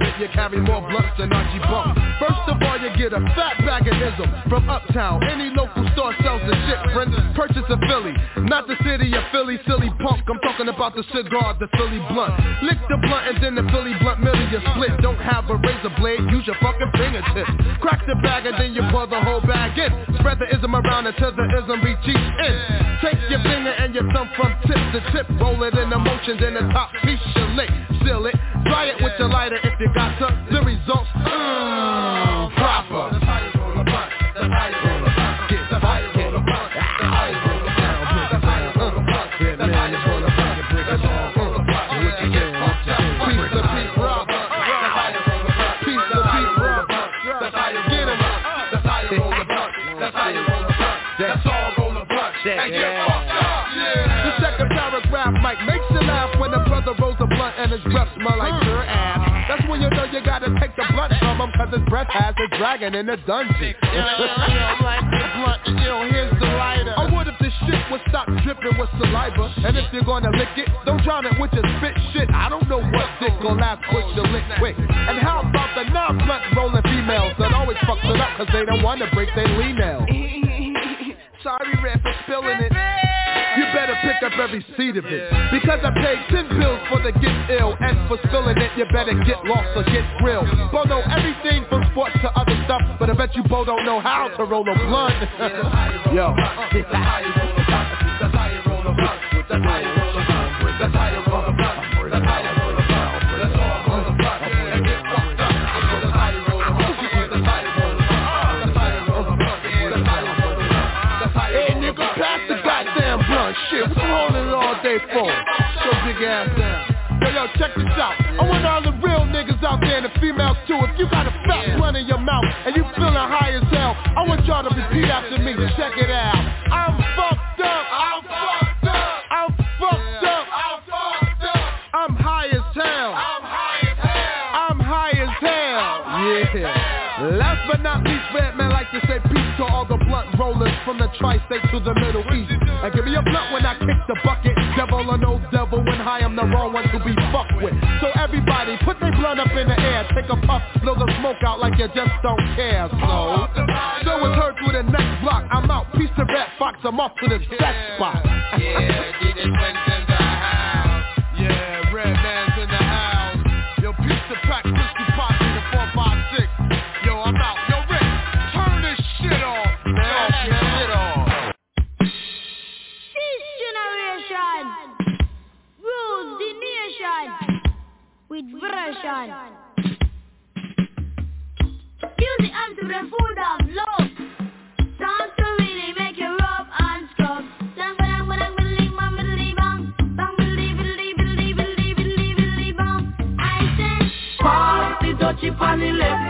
if you carry more blunts than Archie Bump. First of all, you get a fat bag of ism from Uptown. Any local store sells the shit, friend. Purchase a Philly, not the city of Philly, silly punk. I'm talking about the cigar, the Philly blunt. Lick the blunt and then the Philly blunt middle you split. Don't have a razor blade, use your fucking fingertips. Crack the bag and then you pour the whole bag in. Spread the ism around until the ism reach each end. Take your finger and your thumb from tip to tip, roll it in the motion, then the top piece you lick. Seal it, Try it with your lighter if you got to. The results, mmm, proper. Get fired. mic makes you laugh when the brother rolls dungeon. I'm like the blunt, yo, here's the lighter. Or what if this shit would stop dripping with saliva? And if you're gonna lick it, don't drown it with your spit shit. I don't know what dick gon' last quick to lick quick. And how about the non-blunt rolling females that always fucks it up cause they don't wanna break their lean nails? Sorry, Red, for spilling it. You pick up every seed of it. Because I paid 10 bills for the get ill And for spilling it, you better get lost or get grilled. Bo know everything from sports to other stuff But I bet you Bo don't know how to roll a blunt Yo. Shit. Holding it all day for? Show big ass down. Yo, yo, check this out. I want all the real niggas out there and the females too. If you got a fat one in your mouth and you feeling high as hell, I want y'all to repeat after me. Check it out. From the tri-state to the Middle East. And give me a blunt when I kick the bucket. Devil or no devil when high I'm the wrong one to be fucked with. So everybody put their blunt up in the air. Take a puff, blow the smoke out like you just don't care. So, so it's heard through the next block. I'm out, piece to Redd Foxx, I'm off to the sex spot. Yeah, Music and the food of love. Time to really make you rub and scrub. I'm gonna bang, bang bang. I say, the dutchie pan left.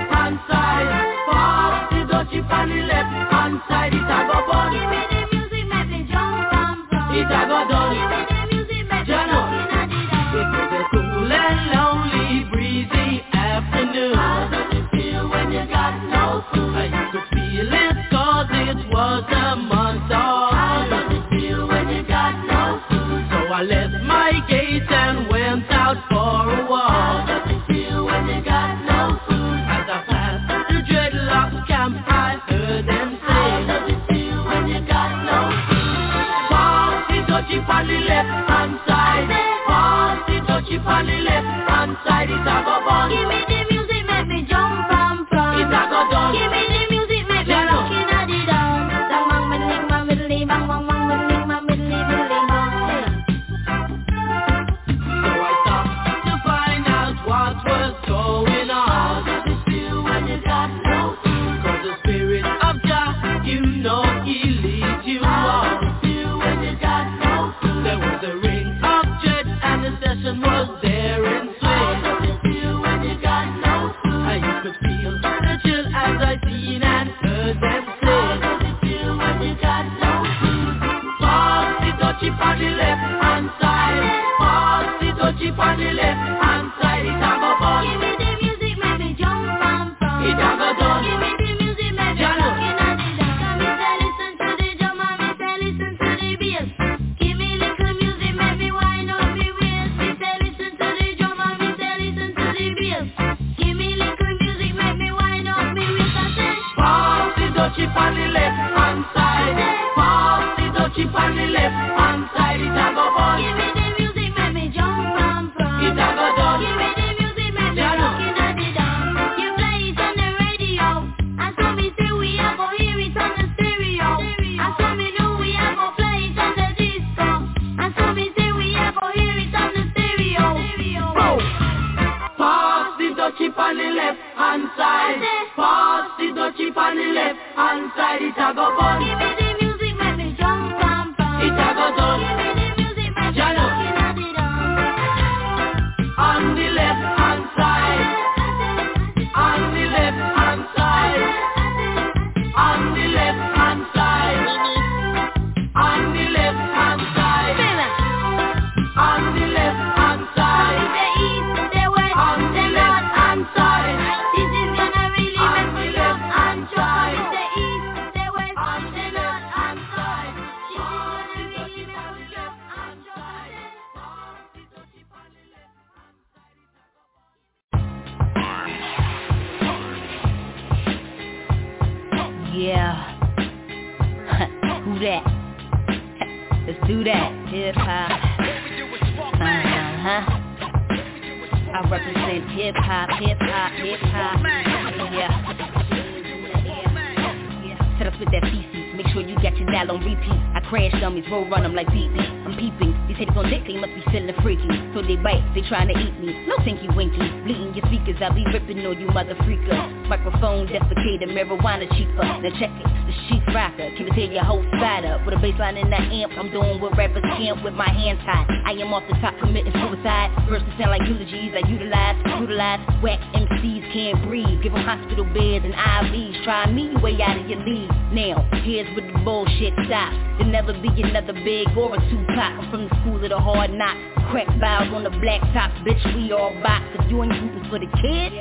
You mother freakers. Microphone defecator, marijuana cheaper. Now check it, the sheep rocker. Can you tear your whole side up? With a baseline in the amp, I'm doing what rappers can't with my hands tied. I am off the top committing suicide. Verses sound like eulogies, I utilize, utilize. Whack MCs can't breathe. Give them hospital beds and IVs. Try me way out of your league. Now, here's where the bullshit stops. There'll never be another big or a Tupac. I'm from the school of the hard knocks. Crack bows on the black tops, bitch, we all box. If you ain't rooting for the kid,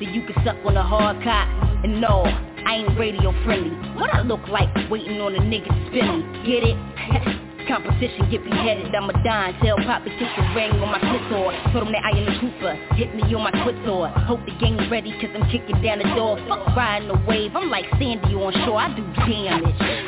then you can suck on the hard cock. And no, I ain't radio friendly. What I look like waiting on a nigga to spin me. Get it? Competition get beheaded, I'm a dime. Tell Pop to kick the ring on my clitoris. Told him that I am the trooper. Hit me on my Twitter. Hope the game ready cause I'm kicking down the door. Fuck riding the wave. I'm like Sandy on shore. I do damage.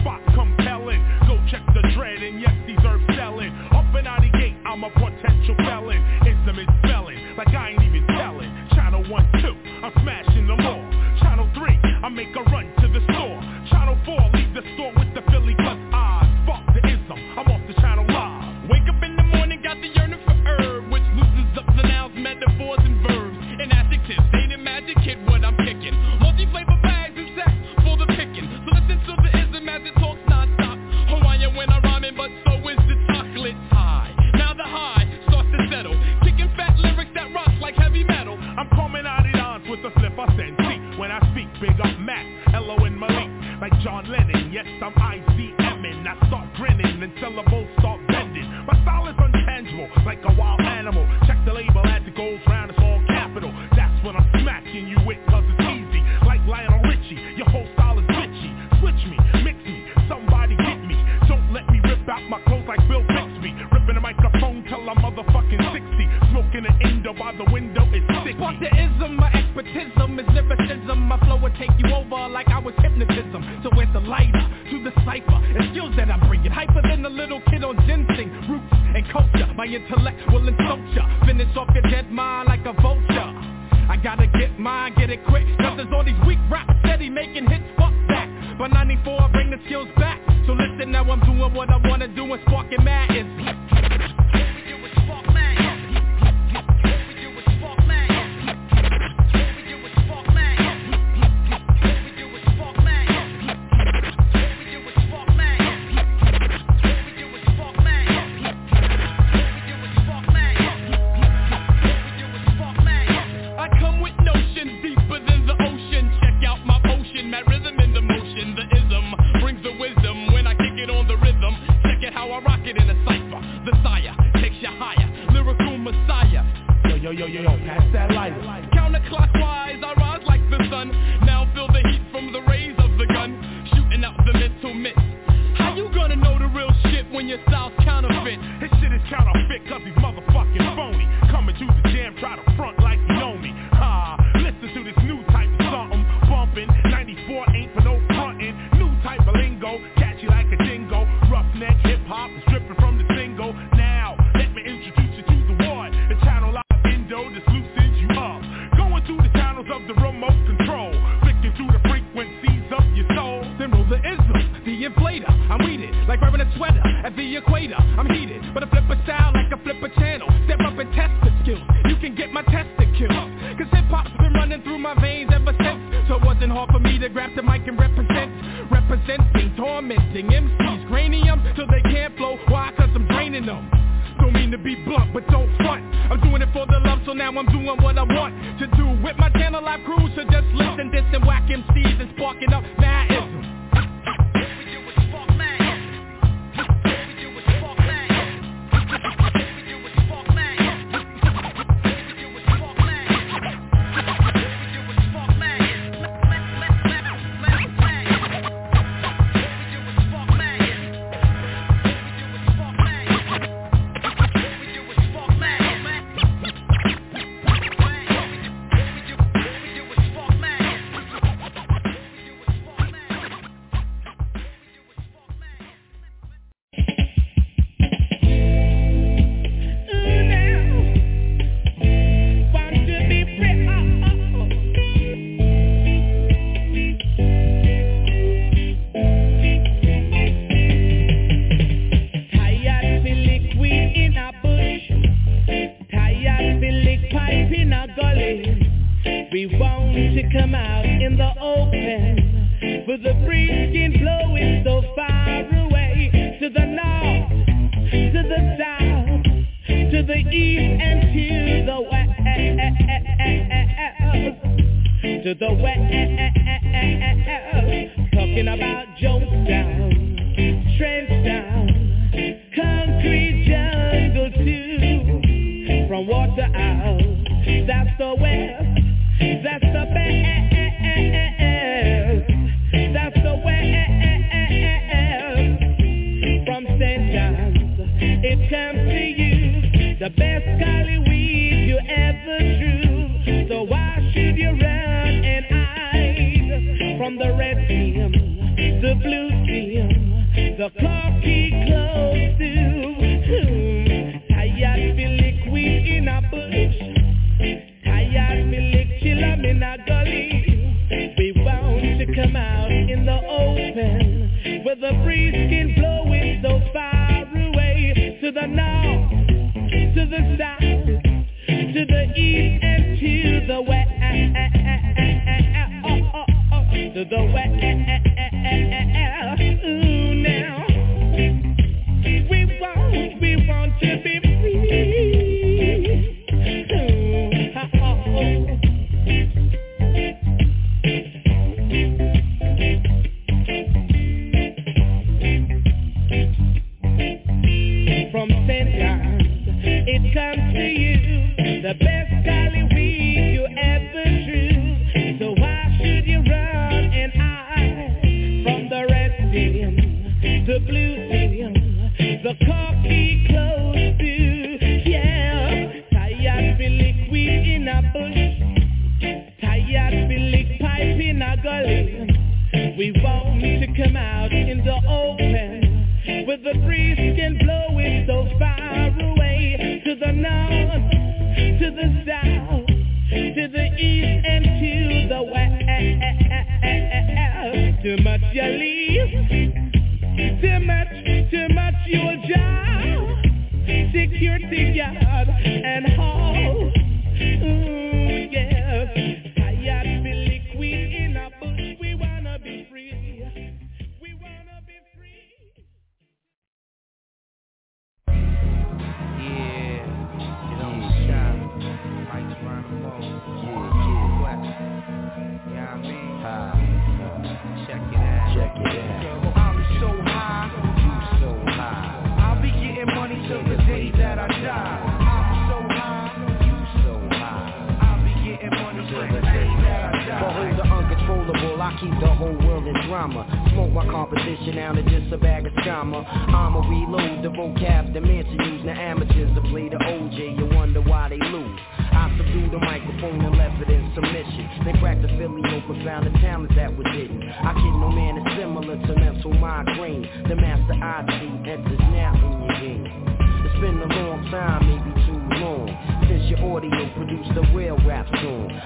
spot compelling. Go check the dread and yes, these herbs selling. Up and out the gate, I'm a punch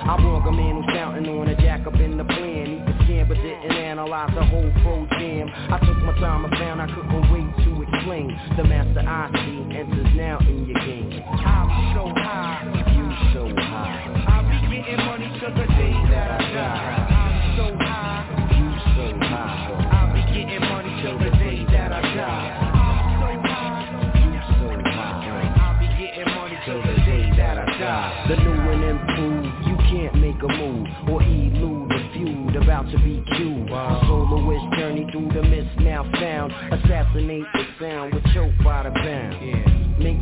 I brought a man who's counting on a jack up in the plan He could scan but didn't analyze the whole pro jam I took my time and found I couldn't wait to explain. The master I see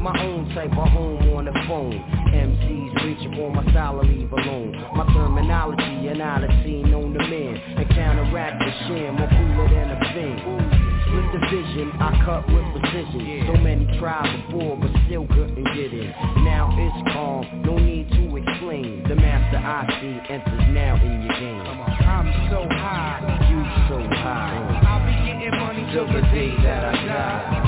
my own type of home on the phone. MCs reaching for my style leave alone. My terminology and odyssey known to men. And counteract the sham, more cooler than a thing. Split the vision, I cut with precision. So many tried before, but still couldn't get in. Now it's calm, no need to explain. The master I see enters now in your game. I'm so high. You so high, I'll be getting money till the day that I die.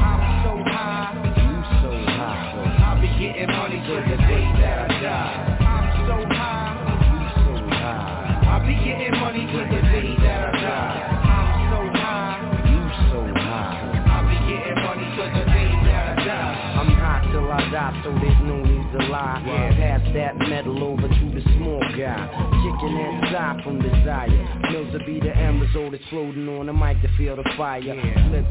Getting money till the day that I die. I'm so high. you so high, I'll be getting money till the day that I die. I'm so high. you so high. I'll be getting money till the day that I die. I'm hot till I die, so there's no need to lie. Pass that metal over to the small guy. Chicken and side from desire. Mills will be the end result exploding on the mic to feel the fire. Flip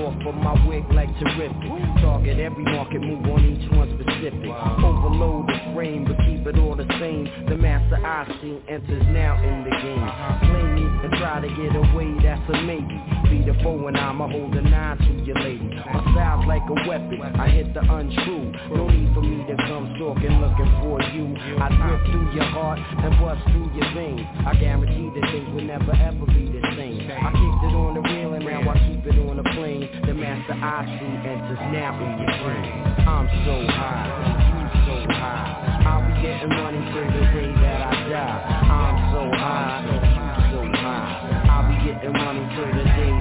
off of my wig like terrific. Target every market move on each one specific. Overload the frame, but keep it all the same. The master I see enters now in the game. Uh-huh. Play me and try to get away, that's a maybe. Be the foe and I'ma hold a nine to your lady. My style's like a weapon, I hit the untrue. No need for me to come stalking looking for you. I drip through your heart and bust through your veins. I guarantee that things will never ever be the same. I kicked it on the rail and now I keep it on the plane. The master I see enters now in your brain. I'm so high, you so high. I'll be getting money till the day that I die. I'm so high, you so high. I'll be getting Now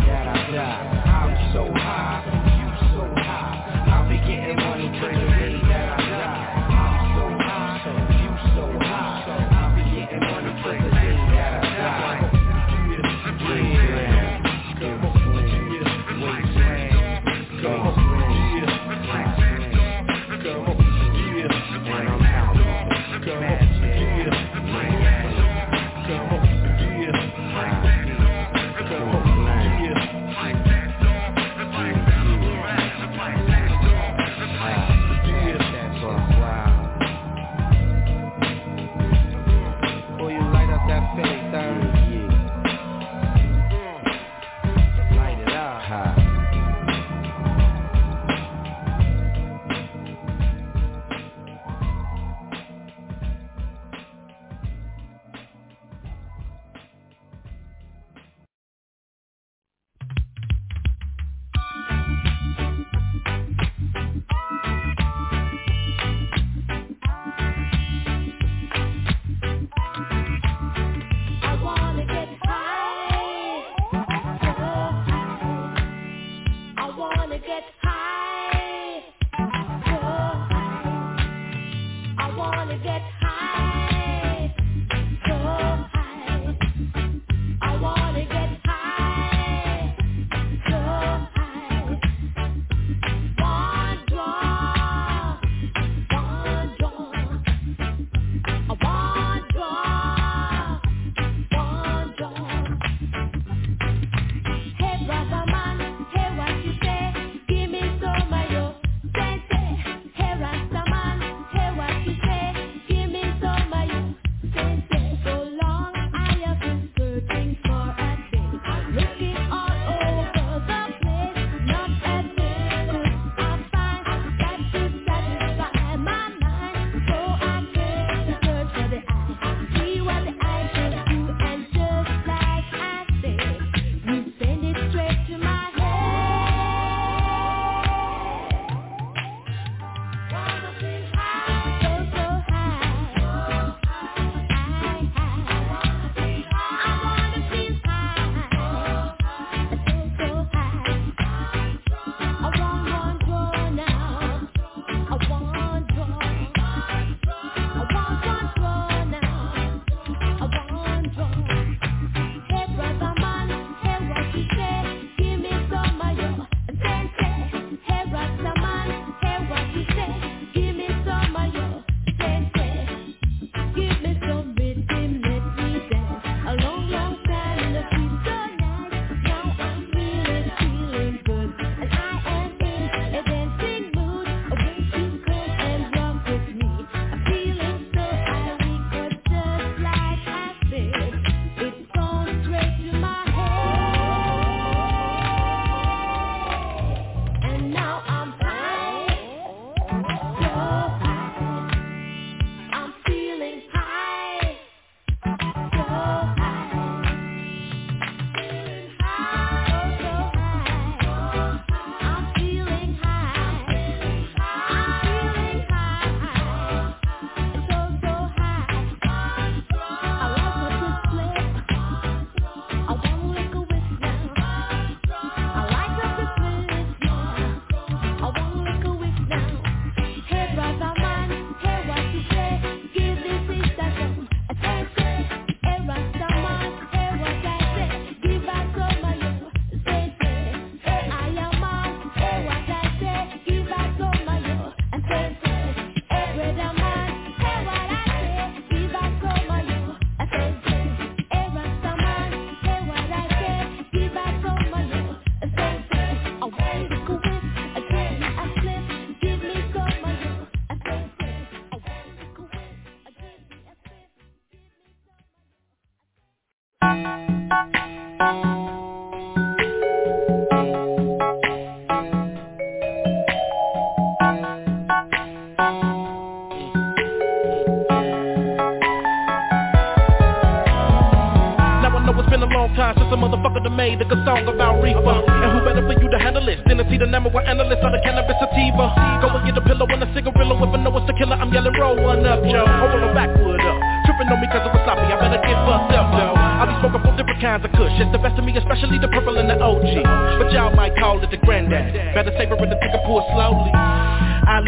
made a good song about reefer And who better for you to handle it than to see the number one analyst on the cannabis sativa? Go and get a pillow and a cigarillo if I know it's the killer I'm yelling roll one up, Joe Hold on oh, backwood up. Tripping on me cause it was sloppy, I better get fucked up, though I be smoking four different kinds of kush. It's the best of me, especially the purple and the OG But y'all might call it the granddad. Better savor it and take a pour slowly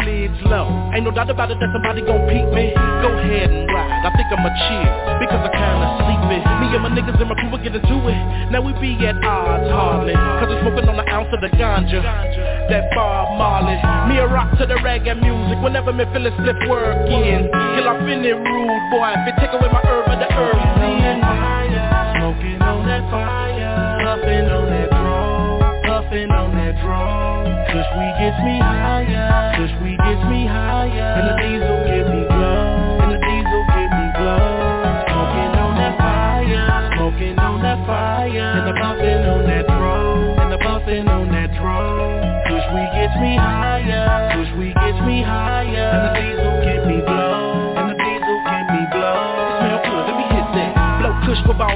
Low. Ain't no doubt about it that somebody gon' peep me. Go ahead and ride, I think I'ma chill Because I kinda sleepy. Me and my niggas and my crew will get into it. Now we be at odds hardly Cause we smoking on an ounce of the ganja. That Bob Marley. Me a rock to the reggae music Whenever me feel it split working. Till I feel it rude boy If it take away my herb of the scene Smoking on that fire, puffing on that draw, Kush we gets me higher, Kush we gets me higher, and the diesel get me glow, and the diesel get me glow. Smoking on that fire, smoking on that fire, and the puffing on that draw, and the puffing on that draw. Kush we gets me higher,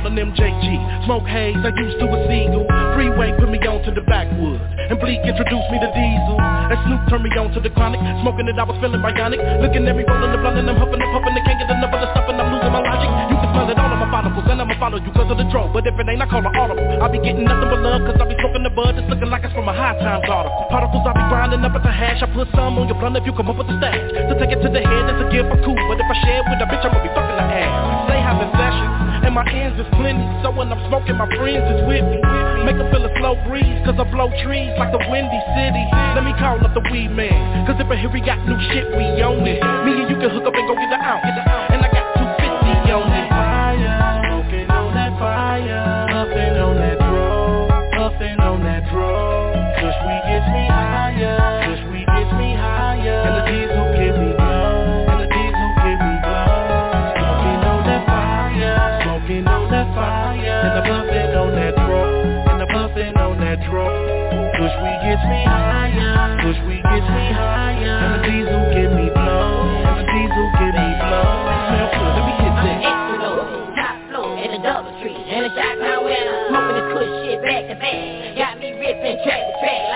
ball and MJG Smoke haze, I used to a seagull. Freeway put me on to the backwoods. And Bleak introduced me to Diesel. And Snoop turned me on to the chronic. Smoking it, I was feeling bionic. Looking at me rolling the blunt and I'm huffing and puffing And can't get enough of the stuff and I'm losing my logic. You can smell it all in my follicles And I'ma follow you cause of the drug. But if it ain't, I call it audible. I be getting nothing but love Cause I be smoking the bud. It's looking like it's from a high times article Particles I be grinding up at the hash. I put some on your blunt if you come up with the stash. To take it to the head, it's a gift for cool. But if I share with a bitch, I'ma be fucking her ass having sessions and my ends is plenty. So when I'm smoking, my friends is with me. Make her feel a slow breeze Cause I blow trees like the windy city. Let me call up the weed man Cause if I hear we got new shit, we own it. Me and you can hook up and go get the ounce. And I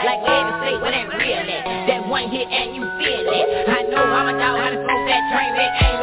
like to say what that real at. That one hit and you feel it. I know I'm a dog, how to smoke that train wreck, ain't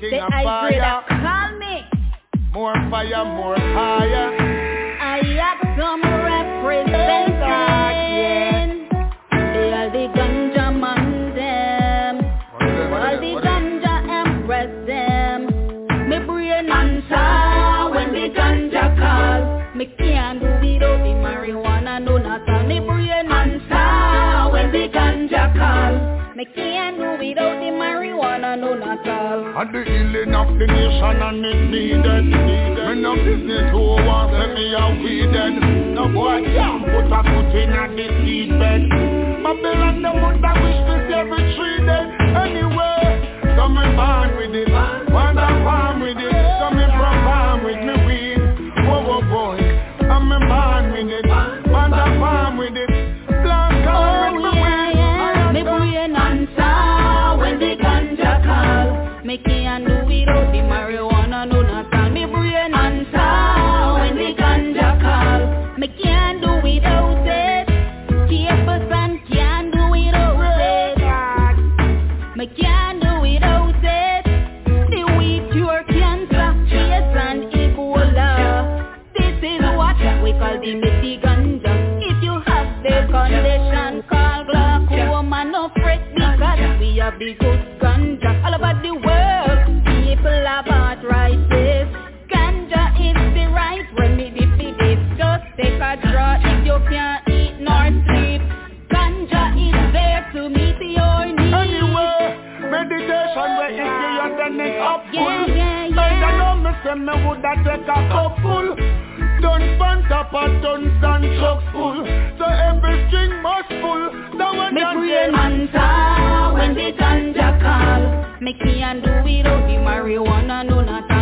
king The of fire. call me. More fire, more higher. At the healing of the nation and it needed. Me no business who wants let me a weeded. No boy can't put a foot in a the seed bed. Babylon the would I wish see every tree dead. Anyway, so me born with it. Want a farm with it. So me from farm with me weed. Whoa, whoa, boy. I'm me born with it. Call. Me can't do without the marijuana, of tons and chuck full. So every string must full. One Me done brain dead. answer when the ganja call. Make Me can't do without oh, the marijuana, no not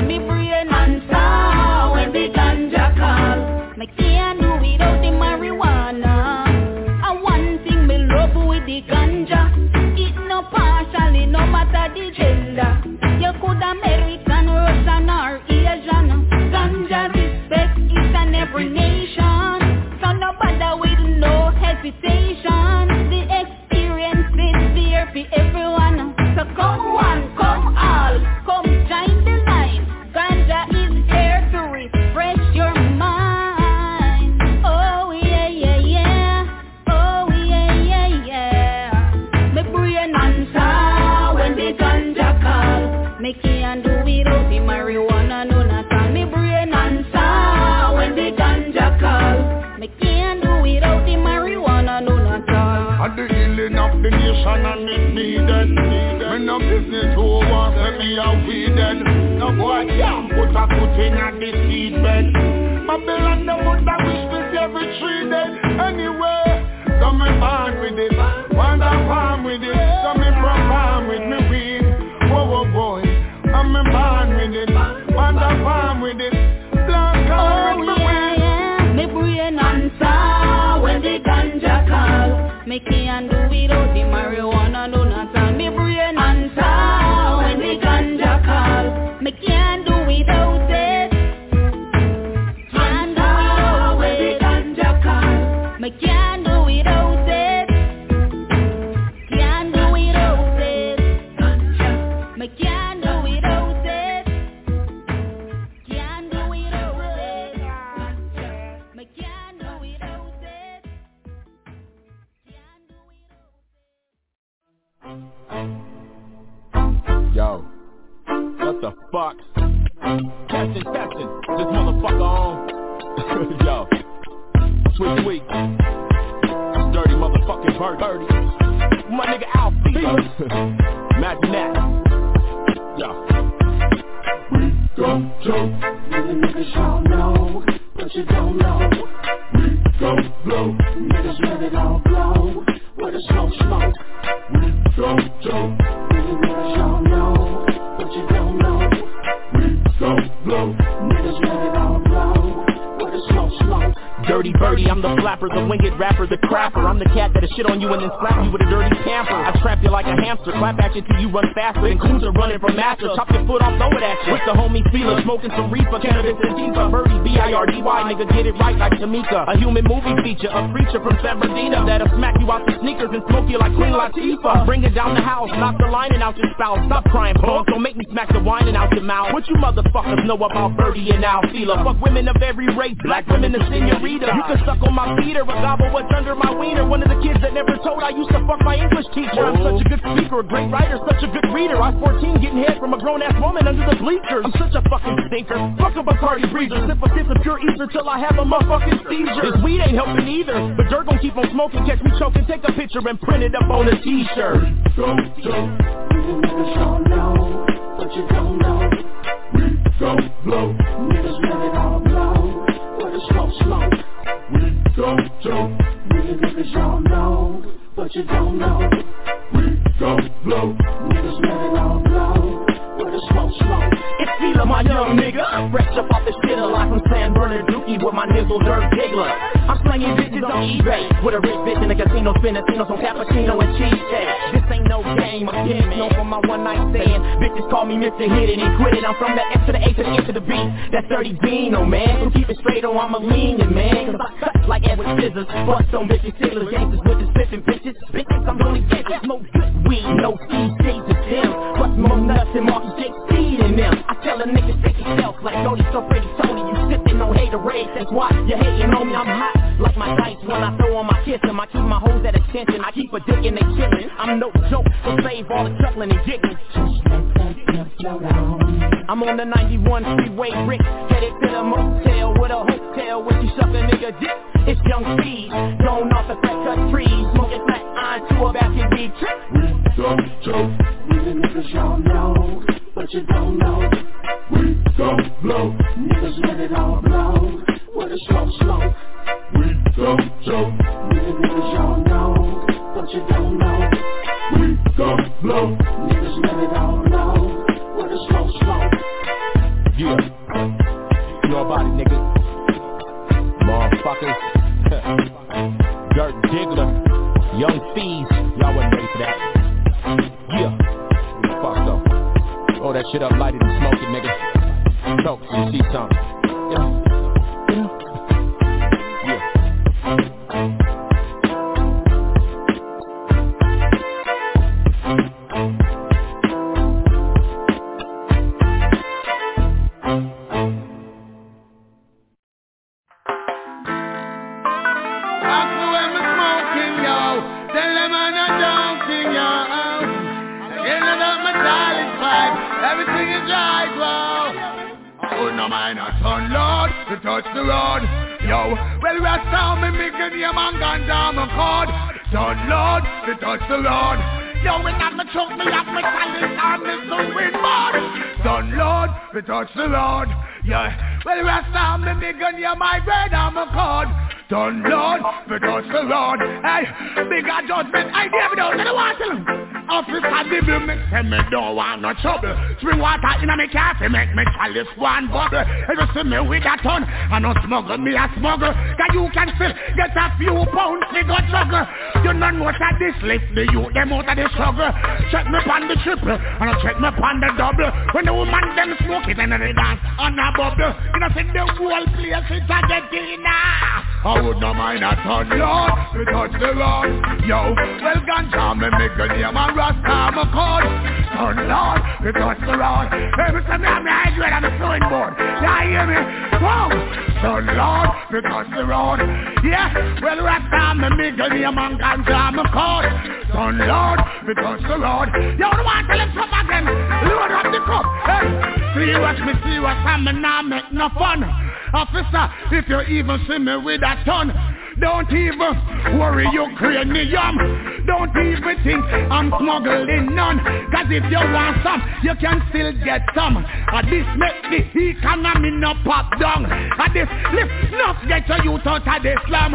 put a foot a the seed bed. Call. Smoking some reefer, cannabis and diesel. Birdie, B-I-R-D-Y, nigga, get it right like Tamika. A human movie feature, a preacher from San Bernardino that'll smack you out the sneakers and smoke you like Queen Latifah. Bring it down the house, knock the lining out your spouse. Stop crying, punk, don't make me smack the whining out your mouth. What you motherfuckers know about Birdie and Alfila? Fuck women of every race, black women, and senorita. You can suck on my feet or a gobble what's under my wiener. One of the kids that never told I used to fuck my English teacher. I'm such a good speaker, a great writer, such a good reader. I was 14 getting head from a grown-ass woman under the bleachers. I'm such a fucking stinker. Fuck up a Bacardi breather. Sip a kiss of pure ether till I have a motherfucking seizure. This weed ain't helping either. But Dirk gon' keep on smoking, catch me choking. Take a picture and print it up on a t-shirt. Go, go. Niggas don't know, but you don't know. We don't blow. Niggas let it all blow. With a slow smoke. We don't joke. Real niggas don't know, but you don't know. Bernardino with my nizzle dirt diggler. I'm slinging bitches on eBay with a rich bitch in a casino, spinning on cappuccino and cheesecake. This ain't no game, I'm getting known for my one night stand. Bitches call me Mr. Hit It and Quit It. I'm from the X to the A to the N to the B. That 30 Beano, man. So keep it straight or I'm a lenient, man. Cause I cut like Edward Scissors. Bust on bitches, sailors, gangsters the spiffing bitches. Bitches, I'm only bitches. Smoke good weed, no CJs to Tim. Bust more nuts than Marcus J. Speed in them. I tell a nigga stick yourself like oh, Cody so pretty Tony. You sipping on haterade, that's why you hating on me. I'm hot like my dice when I throw on my kissing. I keep my hoes at attention. I keep a dick and they chillin'. I'm no joke, so save all the chuckling and giggling. I'm on the 91 freeway, Rick, headed to the motel with a hotel when you suck a nigga dick. It's young Steve, going off the fat cut trees, smoking flat iron to a basket weed trip. We don't joke. Real niggas y'all know, but you don't know. We don't blow. Niggas let it all blow. With a slow smoke. We don't joke. Real niggas y'all know, but you don't know. We don't blow. Niggas it all blow. With a slow smoke. Yeah. You know about it, nigga. Motherfuckers. Dirt Diggler. Young Thieves. Y'all wasn't ready for that. Yeah. Fuck though? Roll that shit up, light it and smoke it, nigga. So you see something. Yeah. No trouble. Spring water in a me coffee make me chalice one bubble. If you see me with a ton, I no smuggle me a smuggle. Cause you can still get a few pounds me go juggle. You know what I this lift the youth them out of the struggle. Check me on the triple and I check me on the double. When the woman them smoke it and they dance on a bubble. You know see the whole place it's a get in I would not mind a ton Lord, we touch the road Yo, well ganja me make a name and rasta I'm a Son Lord, we touch the road Every time I'm hydrate I'm a flowing board Yeah, hear me? Whoa! Son Lord, we touch the road Yeah, well rasta me make a name and ganja I'm a code Son Lord, we touch the road Yo, don't want to let some again. Load up the cup. Hey, see what me see what I'm not make no fun. Officer, if you even see me with a ton Don't even worry Ukrainian um. Don't even think I'm smuggling none. Cause if you want some, you can still get some. And this make the economy no pop down. And this lift not get to you out of the slum.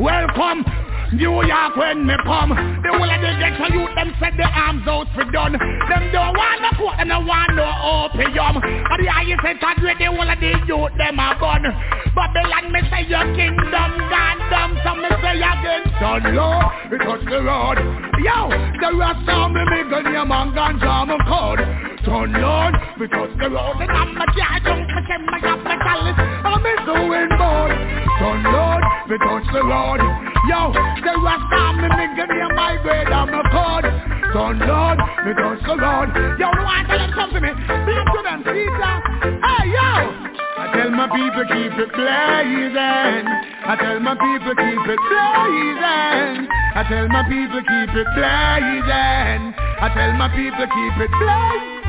Welcome New York when me come. The whole of the ghetto youth them set the arms out for done. Them don't want no court, them don't want no opium. And the highest set a the whole of the youth them a gun Babylon me say your kingdom gone. Dumb So me say again Son Lord, we touch the road. Yo, the rest of me me gun your man ganja me code Son Lord, we touch the road. And I'm a say me up me chalice. I'm a doing boy. Turn Lord, me touch the road. Yo, the rock on me, me give me my grade and my code. So Lord, me touch the road. Yo, no one tell them something, me. Speak to them, Peter. Hey, yo. I tell my people keep it blazing. I tell my people keep it blazing. I tell my people keep it blazing. I tell my people keep it blazing.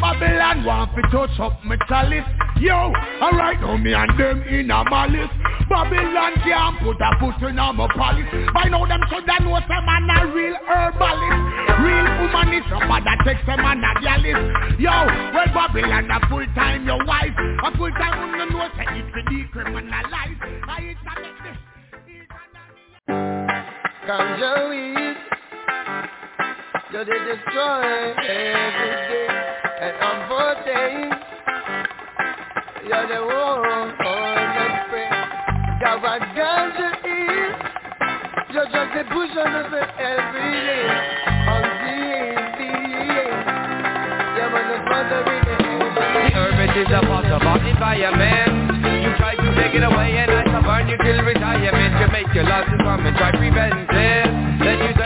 Babylon want to touch up my chalice. Yo, alright now me and them in a malice. Babylon can't put a foot in a my palace. By now them should have know some man a real herbalist. Real woman humanist, a mother takes a man a gallist Yo, well Babylon a full time your wife A full time woman know say it could decriminalize. I it's a make this Ganja weed, yo they destroy every day and I'm voting. You're the one on the spring. Gavaganja is. You're just the bush. On the You're the. The earth is. You try to take it away and I burn you till retirement. Make your losses and try prevent it. Then you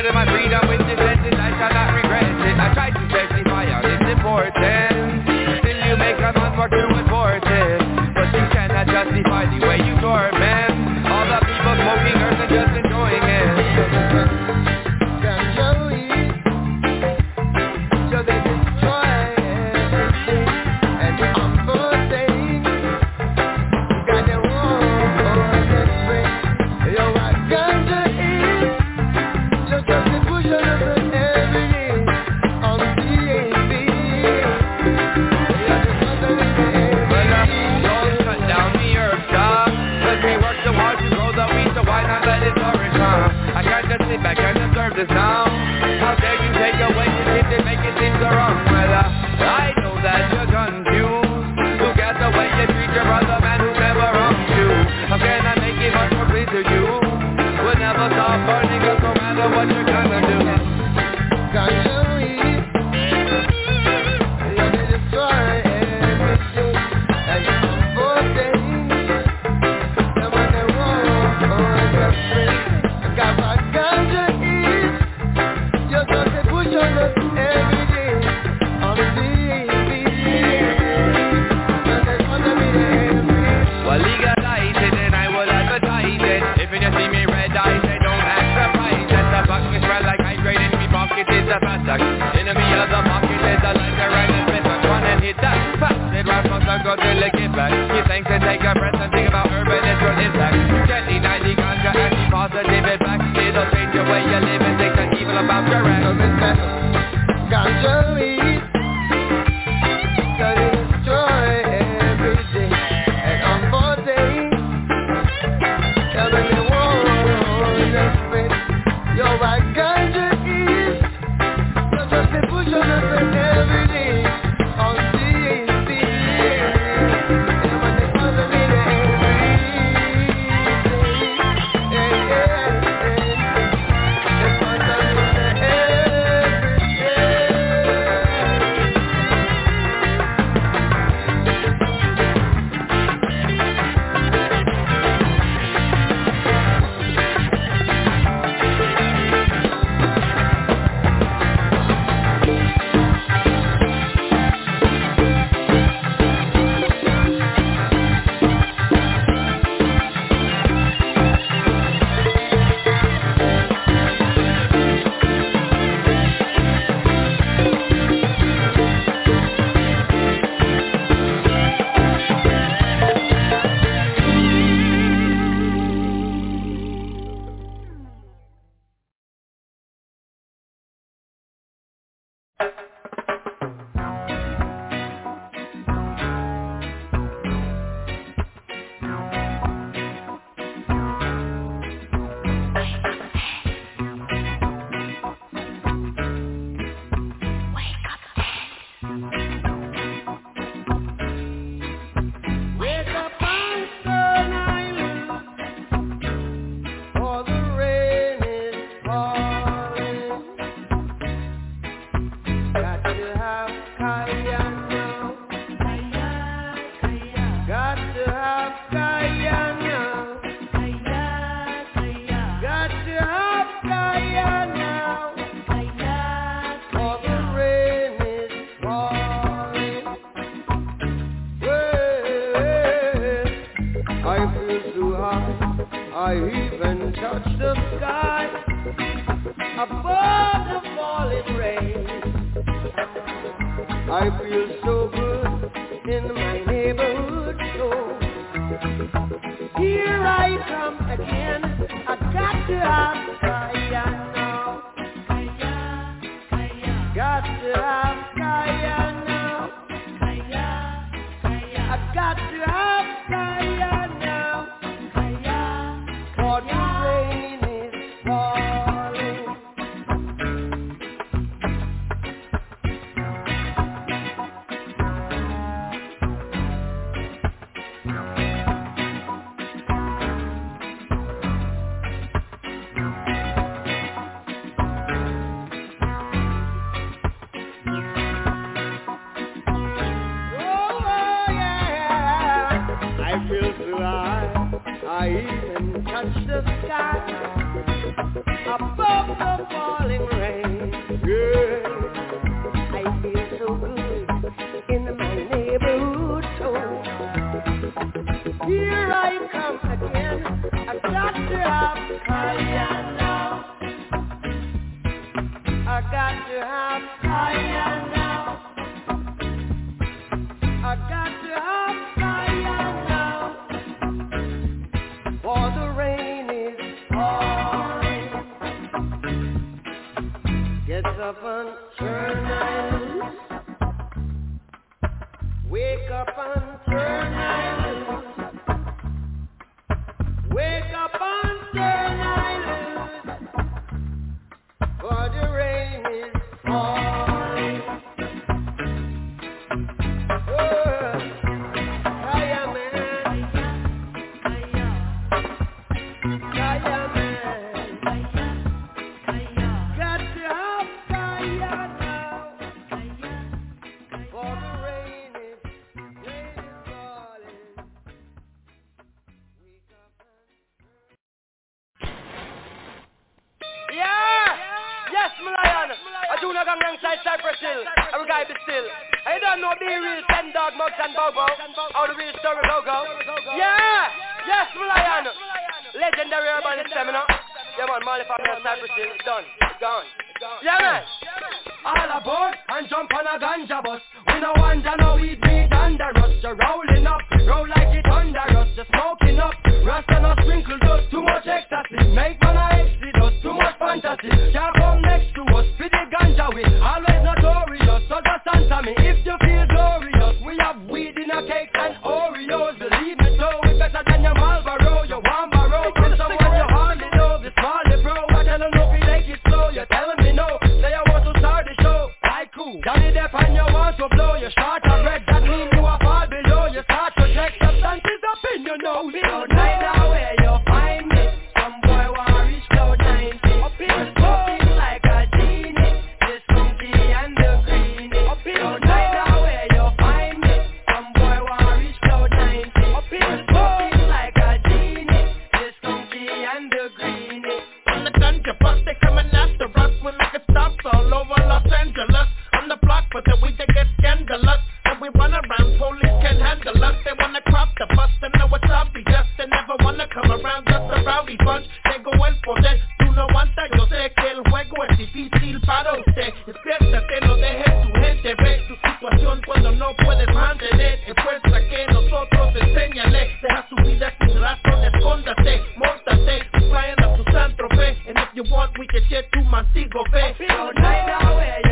on the block, but the weed they get scandalous. And we run around, police can't handle us. They wanna crop the bus, they know what's up, just they never wanna come around, just a rowdy bunch. They go in for poder, tú no aguantas, yo sé que el juego es difícil para usted. Despiértate, no dejes tu gente Ve tu situación cuando no puedes mantener. Esfuerza que nosotros enseñale, deja su vida sin razón, escóndate, mórtate, flying up to San Tropez. And if you want, we can get to Mantigo, ve. Pero no hay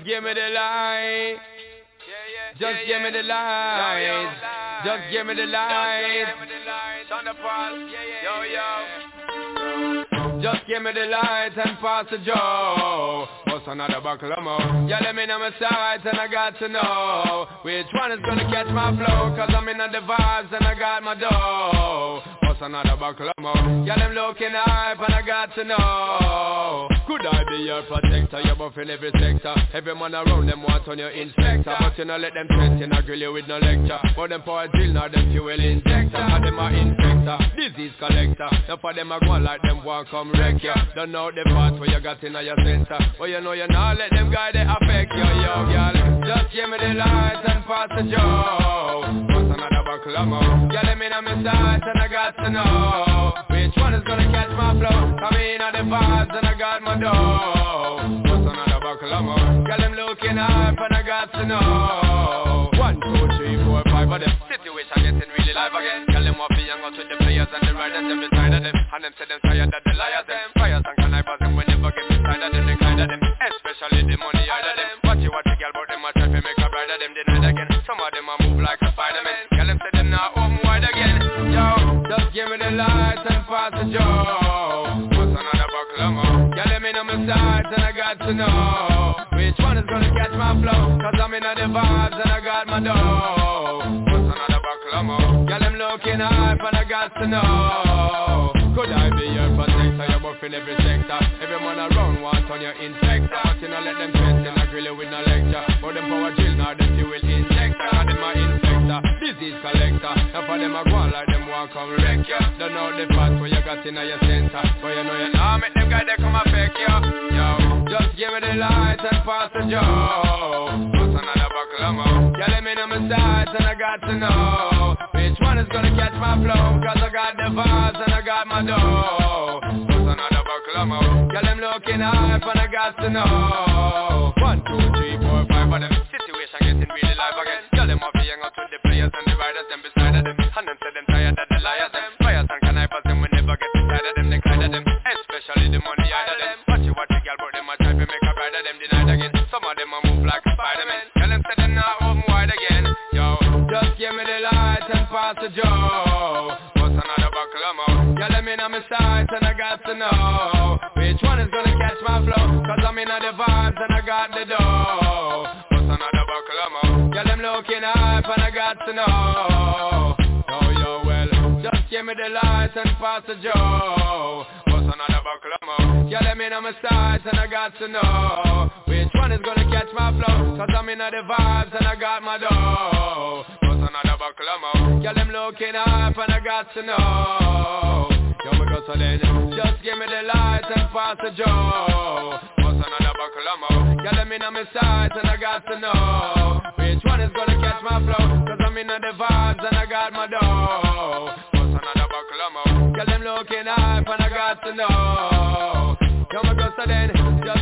Just give me the light. Just give me the light. Just give me the light. Yo, yo. Just give me the light and pass the Joe. What's another buckle of more? Yeah, let me know my sights and I got to know which one is gonna catch my flow. Cause I'm in the vibes and I got my dough. What's another buckle of more? Yeah, them looking hype and I got to know. Could I be your protector? You're buffing every sector. Every man around them want on your inspector. But you know let them threaten, I grill you with no lecture. For them power drill, now them fuel injector. And them are infector, disease collector. Now for them I go on like them want come wreck ya. Don't know the part where you got in your center. But you know you not let them guy they affect you, yo, girl. Just give me the light and pass the joe. What's another buckle of more? Yeah, let me know my and I got to know which one is gonna catch my flow. Come in on the vibes and I got my dough. What's another buckle of more? Girl, I'm looking up and I got to know. One, two, three, four, five of them. Situation getting really live again. Girl, them want be young out with the players and the riders every side of them. And them say them tired that the liars them. Fires and connivers them we never get inside of them. They kind of them. Especially the money to know which one is gonna catch my flow. Cause I'm in the vibes and I got my dough. What's another buckle? Girl, I'm looking hype and I got to know. Could I be your protector? You're buffing every sector. Every man around want on your inspector. But you know let them threaten, I grill you with no lecture. But them power drill, now them fuel injector. Them a infector, disease collector. Now for them I go on like them want come wreck ya Don't know the part where you got in your center. But you know you know make them guys they come affect ya. Yo, just give me the light and pass the joe What's another buckle of more Yeah, let me know my sides and I got to know. Which one is gonna catch my flow? Cause I got the vibes and I got my dough. What's another buckle of more Yeah, them looking hype and I got to know to know. Yo, yo, well, just give me the light and pass the joe. What's another buckle of? Yeah, let me know my sights and I got to know. Which one is gonna catch my flow? Cause I'm in the vibes and I got my dough. What's another buckle of? Yeah, them looking hype and I got to know. Yo, me go so then Just give me the light and pass the joe. What's another buckle of let me know my sights and I got to know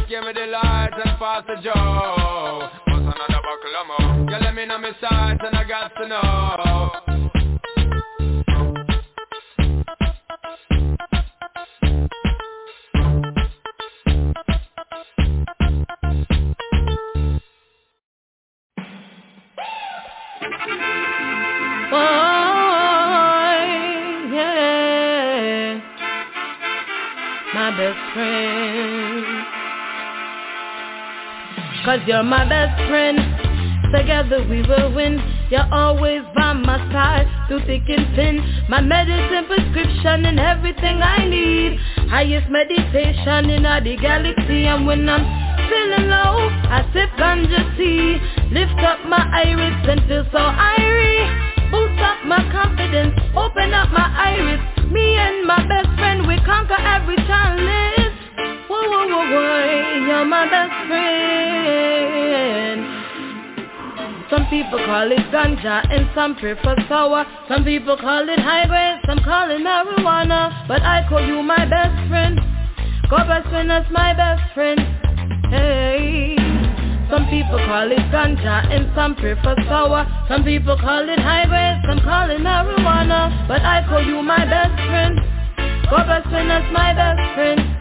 give me the light and pass the joe What's another buckle of more? Yeah, let me know my sights and I got to know oh, my best friend. Cause you're my best friend. Together we will win. You're always by my side through thick and thin. My medicine prescription and everything I need. Highest meditation in all the galaxy. And when I'm feeling low, I sip ganja tea. Lift up my iris and feel so irie. Boost up my confidence, open up my iris. Me and my best friend, we conquer every challenge. Whoa, you're my best friend. Some people call it ganja and some prefer sour. Some people call it high grade, some call it marijuana. But I call you my best friend. God best friend, that's my best friend. Hey. Some people call it ganja and some prefer sour. Some people call it high grade, some call it marijuana. But I call you my best friend. God best friend, that's my best friend.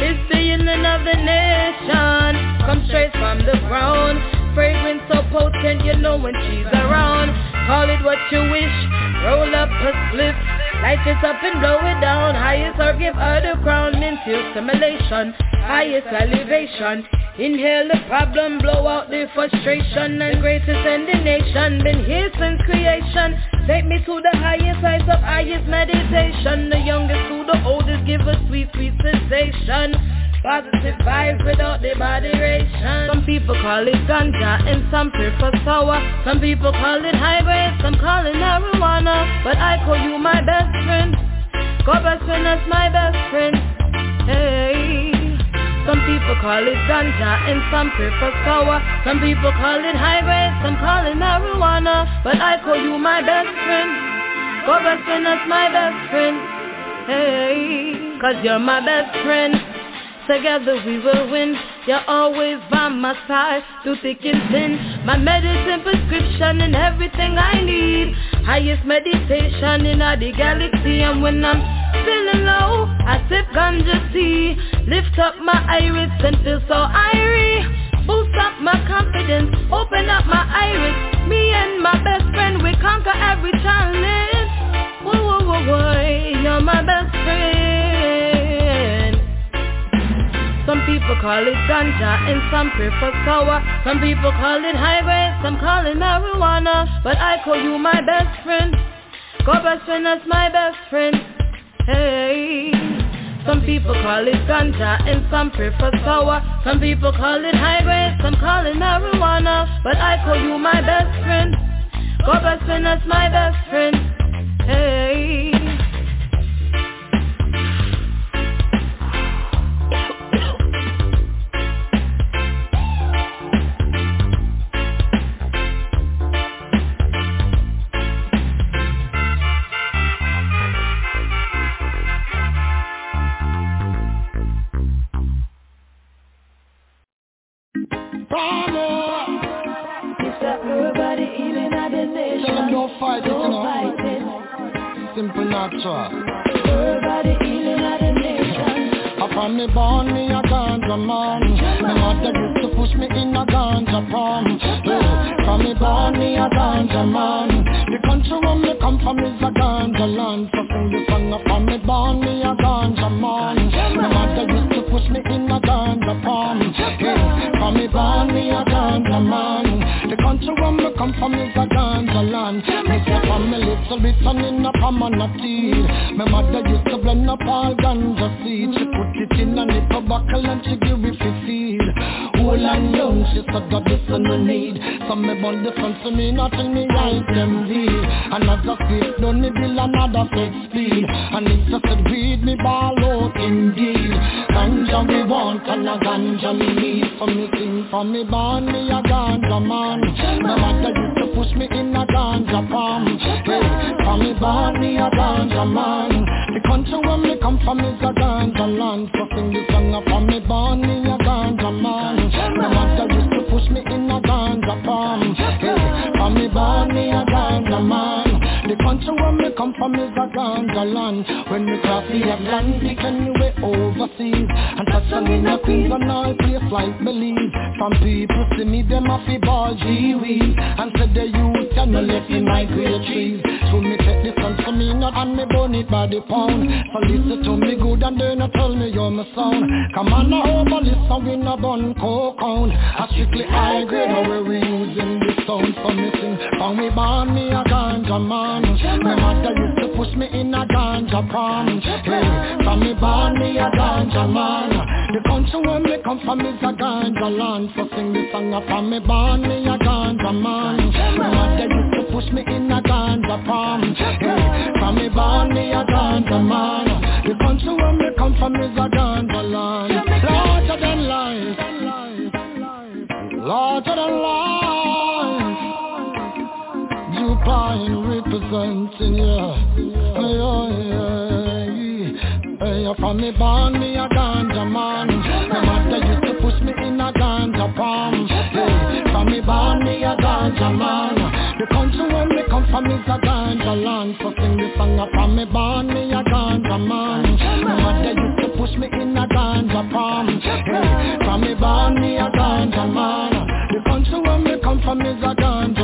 Union of the nation. Come straight from the ground. Fragrance so potent, you know when she's around. Call it what you wish. Roll up a split. Light it up and blow it down. Highest or give her the crown. Infuse stimulation. Highest elevation. Inhale the problem, blow out the frustration And greatest in the nation, been here since creation Take me to the highest heights of highest meditation The youngest oldest, give a sweet, sweet sensation Positive vibes without the moderation Some people call it ganja and some prefer sour. Some people call it high grade, some call it marijuana. But I call you my best friend. Go best friend, that's my best friend. Hey. Some people call it ganja and some prefer sour. Some people call it high grade, some call it marijuana. But I call you my best friend. Go best friend, that's my best friend Hey, cause you're my best friend. Together we will win. You're always by my side. Through thick and thin. My medicine prescription and everything I need. Highest meditation in all the galaxy. And when I'm feeling low I sip ganja tea. Lift up my iris and feel so irie Boost up my confidence. Open up my iris. Me and my best friend We conquer every challenge Whoa, whoa, whoa, whoa You're my best friend. Some people call it ganja and some prefer sour. Some people call it high grade, some call it marijuana. But I call you my best friend. Go best friend, that's my best friend. Hey. Some people call it ganja and some prefer sour. Some people call it high grade, some call it marijuana. But I call you my best friend. Go best friend, that's my best friend Hey. Simple. Everybody healing at the nation. Upon me born me a ganja man My mother used to push me in a ganja prom yeah. From me born me a ganja man The country where me come from is a ganja land So sing the song upon me born me a ganja man My mother used prom yeah. Me born me a ganja man. The country where me come from is a ganja land. Me say from me little bit and in a a seed My mother used to blend up all ganja seeds. She put it in a nipple buckle and she give it feed Old and young, she said that this is no need. Some me bun the sun to me, nothing me right them And as I speak, don't me build another set speed And if you said weed, me ball out indeed. Ganja we want and a ganja me need. So me sing for me born, me a ganja man. My mother used to push me in a ganja palm. Hey, For me born, me a ganja man. The country where me come from is a ganja land. So sing this song for me born, me a a ganja man The country where me come from is a ganja land When me cross the Atlantic anyway overseas. And touch on in a and all place like Belize Some people see me, them a fi ball G-Wee And say the youth can no left in my great trees So me take this one to me not and me burn it by the pound. So listen to me good and then you tell me you're my sound. Come on now over listen we no bun coke A strictly high grade how we using the sound for me sing from me born me a ganja man My mother used to push me in a ganja prom Hey, from me born me a ganja man. The country where me come from is a ganja land. So sing this song from me born me a ganja man. My mother used to push me in a ganja prom Hey, from me born me a ganja man. The country where me come from is a ganja land. Larger than life. Larger than life Pine representing yeah yeah, yeah, yeah. Hey, from me born me a ganja man. My mother used to push me in a ganja palm. Hey, From me born me a ganja man. The country where me come from is a ganja land. So sing the song from me born me a ganja man. My mother used to push me in a ganja palm. Hey, From me born me a ganja man. The country where me come from is a ganja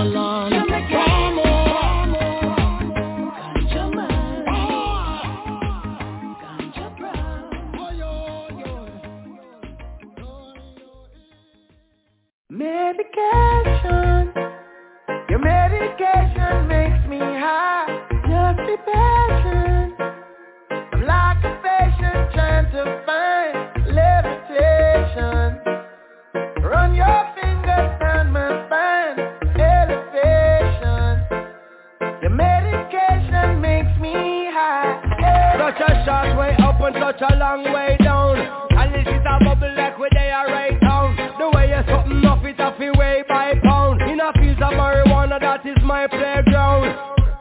Medication, your medication makes me high. Just be patient. I'm like a patient trying to find levitation. Run your fingers down my spine, elevation. Your medication makes me high. Such a short way up and such a long way down And this is a bubble like where they are right you something off it off way by pound. In a field of marijuana that is my playground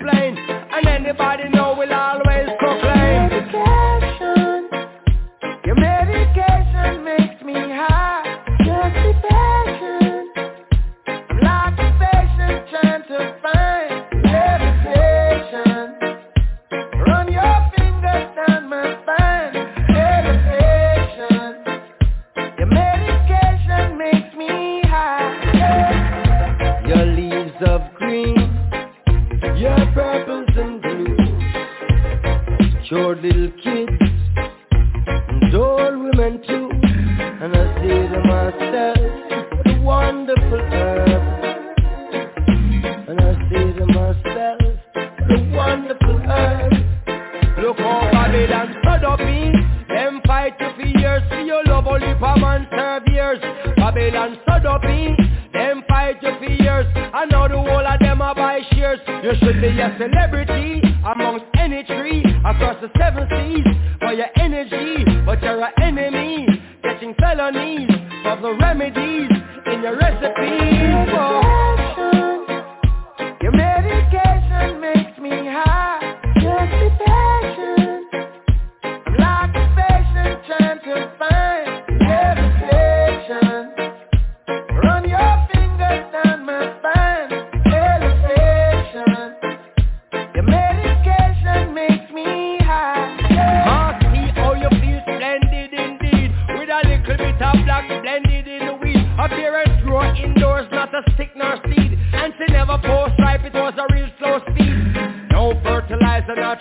plane. And anybody know we'll always Sure little kids and old women too. And I say to myself, what a wonderful earth. And I say to myself, what a wonderful earth. Look how Babylon spread up in. Them fight you for years, see your love only for man serve years. Babylon spread up in. Them fight you for years, and now the whole of them are by shares. You should be a celebrity across the seven seas For your energy, but you're an enemy Catching felonies for the remedies in your recipe.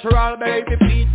natural, baby.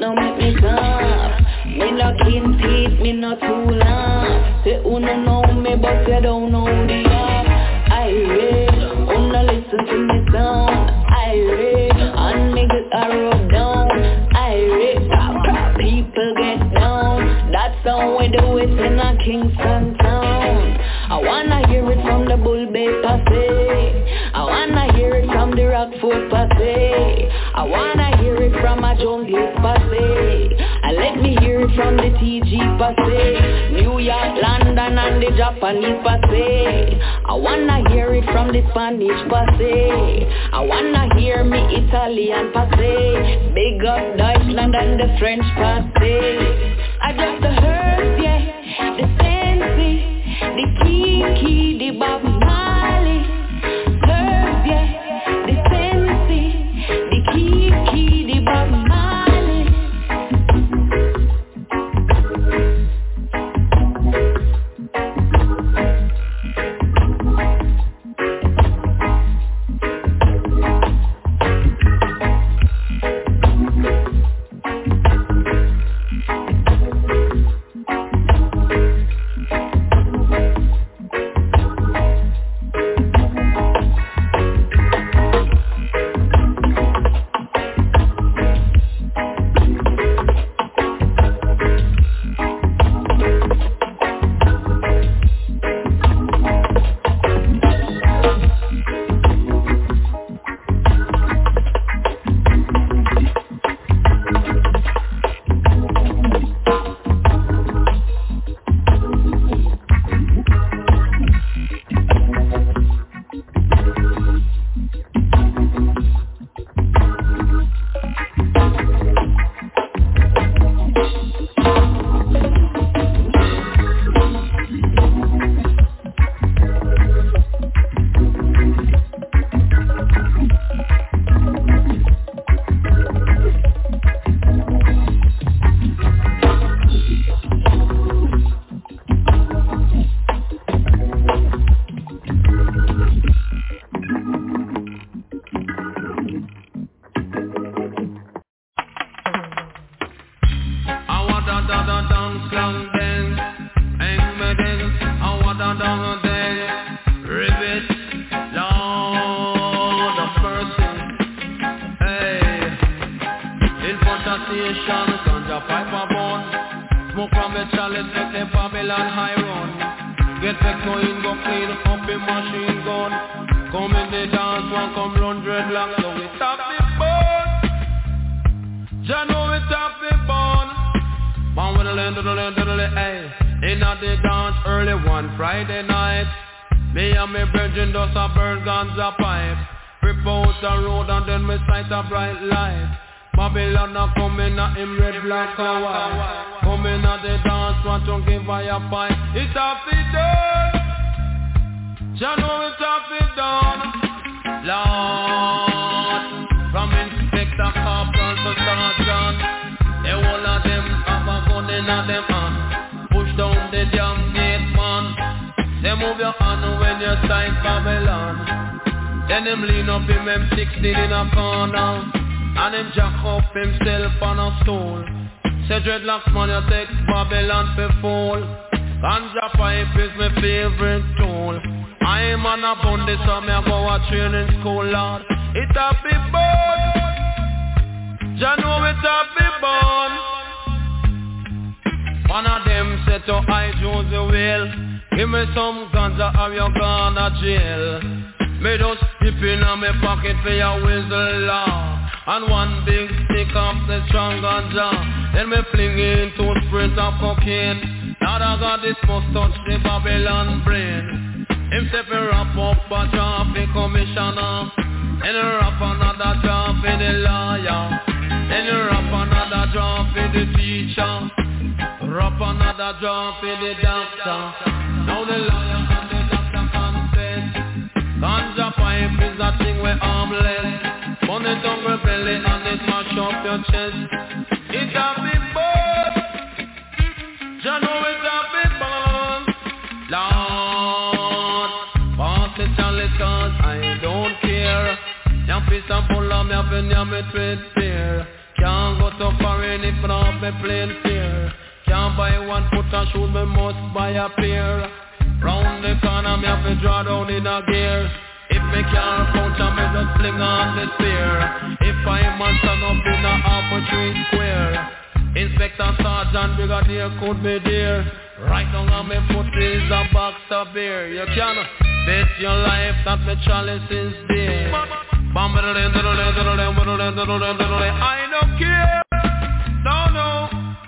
now make me I can me not too Say know me but don't know the I read, listen to me sound I read, and me get down. I read, people get down. That's how we do it in a Kingston town. I wanna hear it from the Bull Bay Passe I wanna hear it from the Rockford Passe I wanna from a jungle passe And let me hear it from the TG passe eh? New York, London and the Japanese passe eh? I wanna hear it from the Spanish passe eh? I wanna hear me Italian passe Big up Deutschland and the French passe I just the yeah, the fancy, the kinky, the bob dreadlocks man you take Babylon for fool. Ganja pipe is my favorite tool. I'm on a bundy so me a go a training school lord. It a be born. Jah know it a be born. One of them said to I Josey Wales Give me some ganja or you gonna jail. Me just dip in a me pocket for your whistle law And one big stick of the strong ganja Then me fling in two sprints of cocaine. Now I got this must touch the Babylon brain. Him say fi wrap up a job for commissioner. Then he wrap another job for the lawyer. Then he wrap another job for the teacher. Wrap another job for the doctor. Now the lawyer and the doctor confess. Ganja pipe is a thing we harmless it down belly and it mash up your chest Piece and full of me have yam it with fear Can't go to foreign if not me plain fear Can't buy one foot of shoes me must buy a pair Round the corner me have to draw down in a gear If me can't punch I me just fling on the spear. If I man stand up in a half a tree square. Inspector Sergeant Brigadier could be there Right now on me foot is a box of beer. You can bet your life that me chalice is there I don't care. No, no,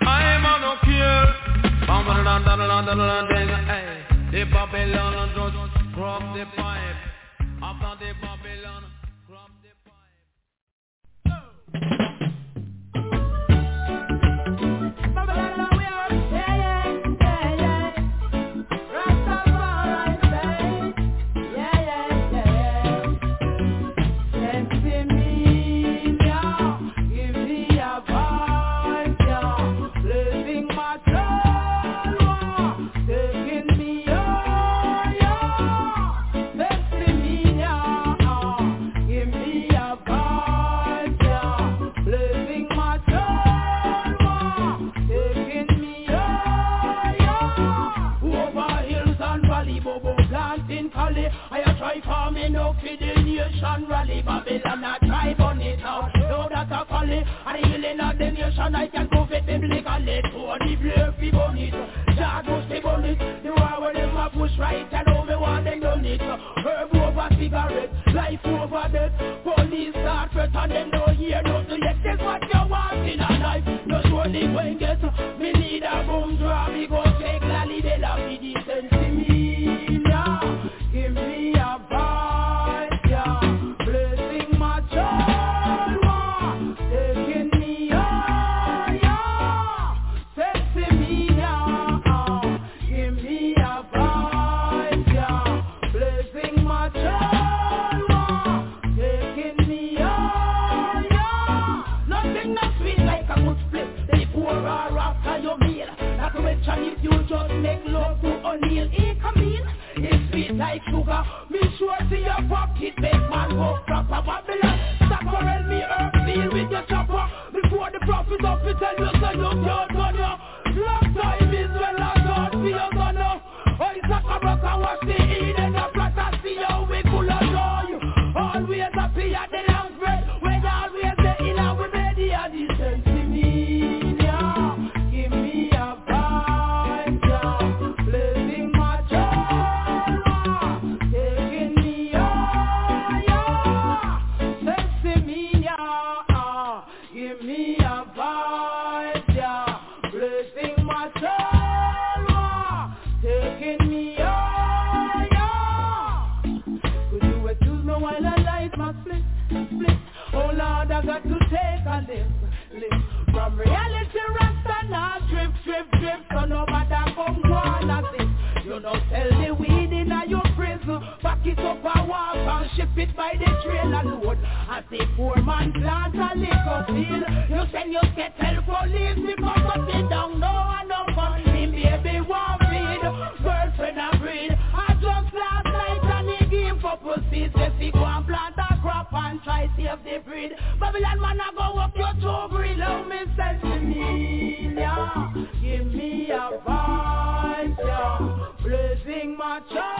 I don't care. The Babylon just the pipe. After the Babylon dropped the pipe. Babylon a try burn it out Know that a folly And the healing of the nation I can prove it biblically. To the blue fi burn it. Jah goes to burn it. The war where them a push right And how me want them done it. Herb over cigarette Life over death. Police start threat them no hear nothing. Yet That's what you want in a life. No surely go and get Me proper Babylon. It up ship it by the trailer load. As the poor man plant a liquor field. You send your kettle police because of the down no and no fun. Him baby one feed, girlfriend a breed. I just last night and he give for pussy. Say fi go and plant a crop and try save the breed. Babylon man go up your toe grill. How me yeah. Give me a yeah. Blessing my child,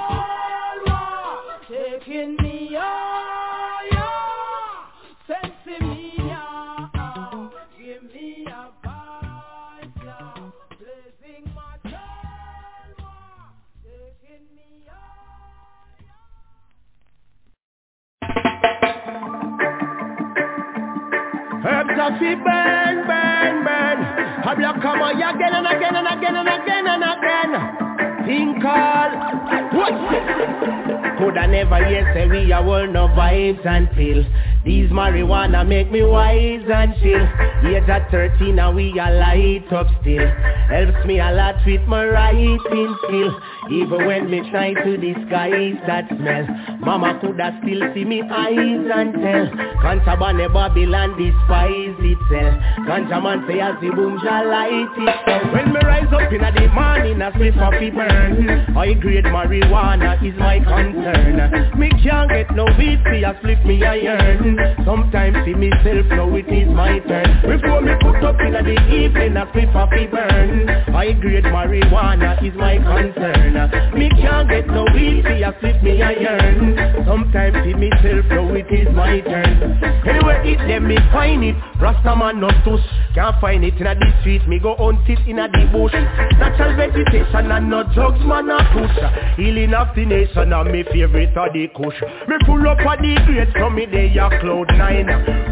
Herbs of burn, burn, burn. A black come on again and again and again and again and again. Think all. What's it? Coulda never hear say we a world no vibes and pills. These marijuana make me wise and chill. Age at 13 and we a light up still. Helps me a lot with my writing skill. Even when me try to disguise that smell. Mama coulda still see me eyes and tell. Contraband Babylon despise itself. Man say as the boom shall light itself. When me rise up in the morning a spliff of it burn. High grade marijuana is my concern. Me can't get no weed for a split me iron. Sometimes see myself now it is my turn. Before me put up in the evening a spliff of it burn. High grade marijuana is my concern. Me can't get no weed for a split me iron. Sometimes see myself now it is my turn. Anywhere it them me find it. Rasta man not tush. Can't find it in a the street. Me go hunt it in a the bush. Natural vegetation and no drugs man a push. Healing of the nation and me favorite of the kush Me pull up at the grade so me they a cloud nine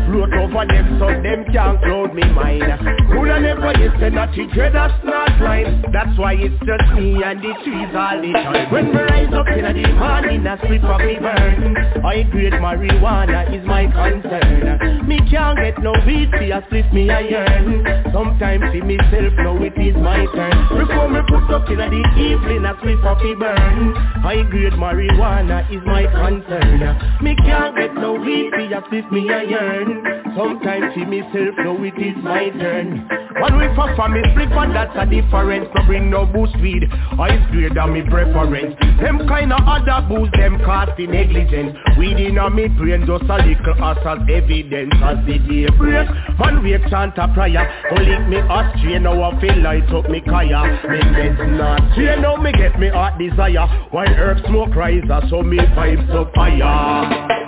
Float over them so them can't cloud me mine Coulda never to not to dread a snot line That's why it's just me and the trees time When me rise up in the morning a split for me burn I grade marijuana is my concern Me can't get no weed for a split me a yearn Sometimes see myself now it is my turn Before me put up in the evening a split for me burn I grade marijuana is my concern Me can't get no weed for a split me a yearn. Sometimes see myself now it is my turn. One week for family split but that's a difference No bring no boost weed. I grade on me preference. Them kind of other booze them cast in negligence. Weed in a me brain just a little us as evidence As the day break. Man wake chant a prayer. Go link me astray now I feel light up me kaya. Me meds not stray now me get me heart desire. While herb smoke riser so me vibes up rise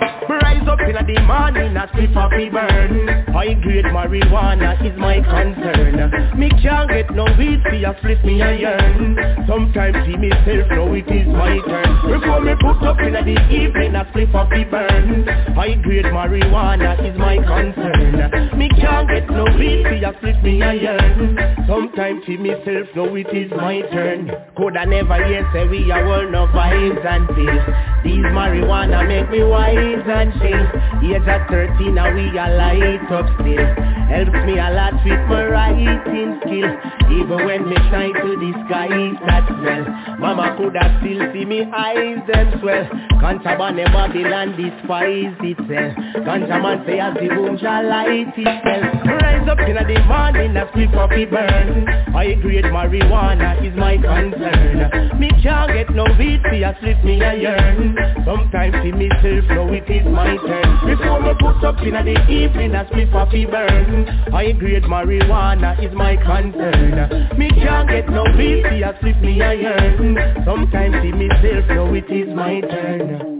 up in the morning, a spliff of burn. High grade marijuana is my concern. Me can't get no weed for a split me a yearn. Sometimes see myself, now it is my turn. Before me put up in the evening, a spliff of me burn. High grade marijuana is my concern. Me can't get no weed for a split me a yearn. Sometimes see myself, now it is my turn. Coulda never hear say we are all no vibes and pills These marijuana make me wise and chill Age at 13 now we a light up still. Helps me a lot with my writing skill Even when me shine to the sky that smell Mama coulda still see me eyes them swell. Contraband in Babylon despise itself eh. Ganja man say as the boom shall light itself Rise up in the morning a split up it burn. High grade marijuana is my concern. Me can't get no weed for a slip me a yearn. Sometimes see myself now it is my turn Before me put up in the evening a split for fi burn. High grade marijuana is my concern. Me can't get no weed for a me a yearn. Sometimes see myself now it is my turn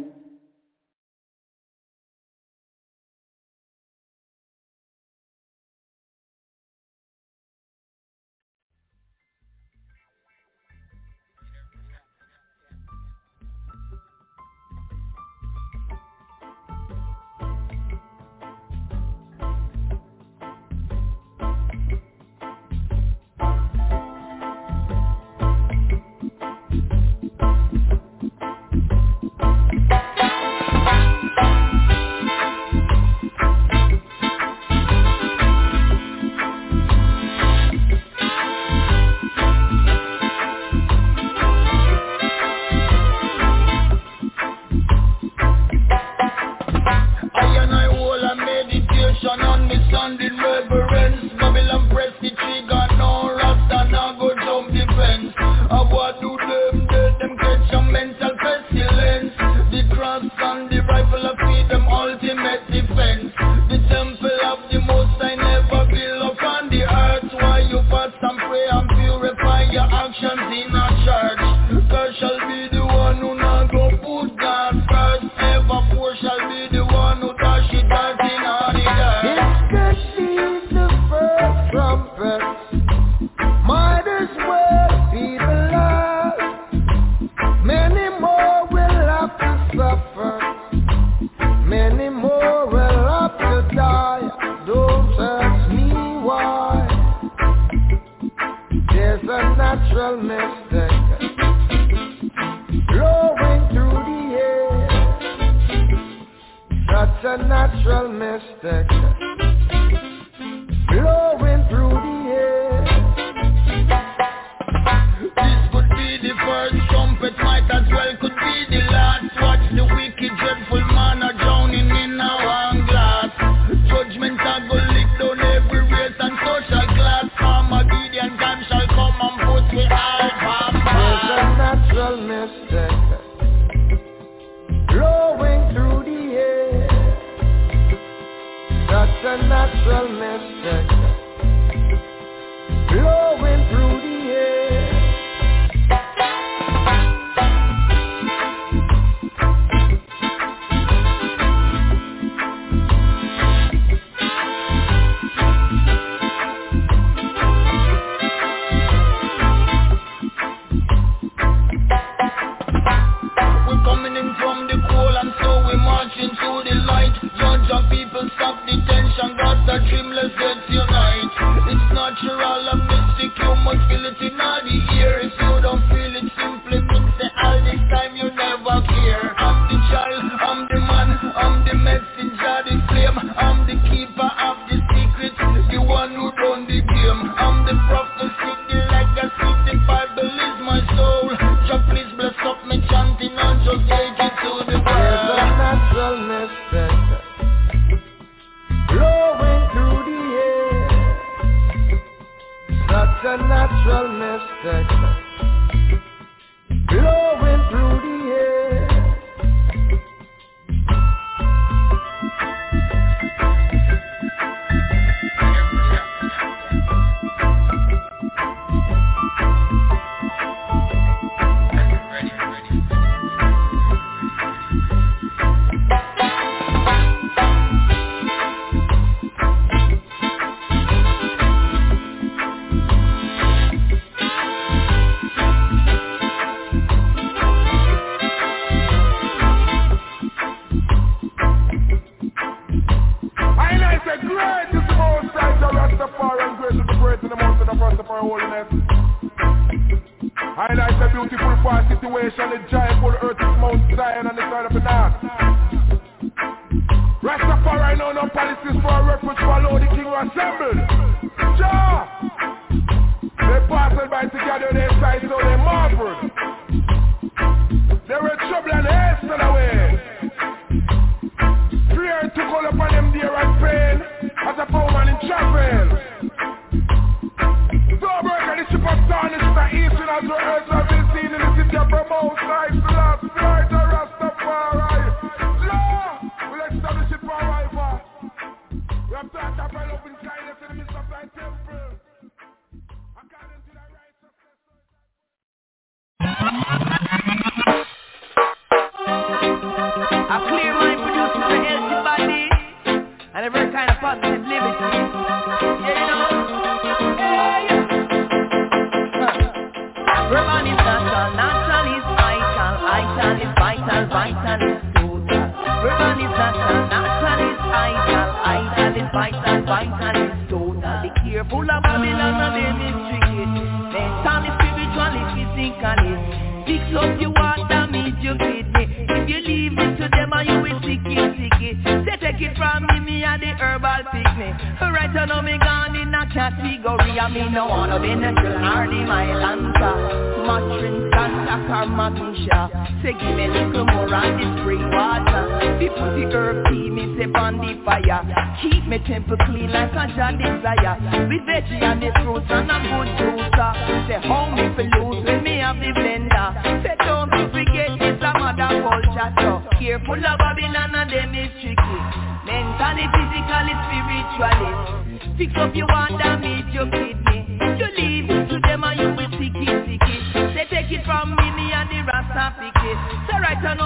right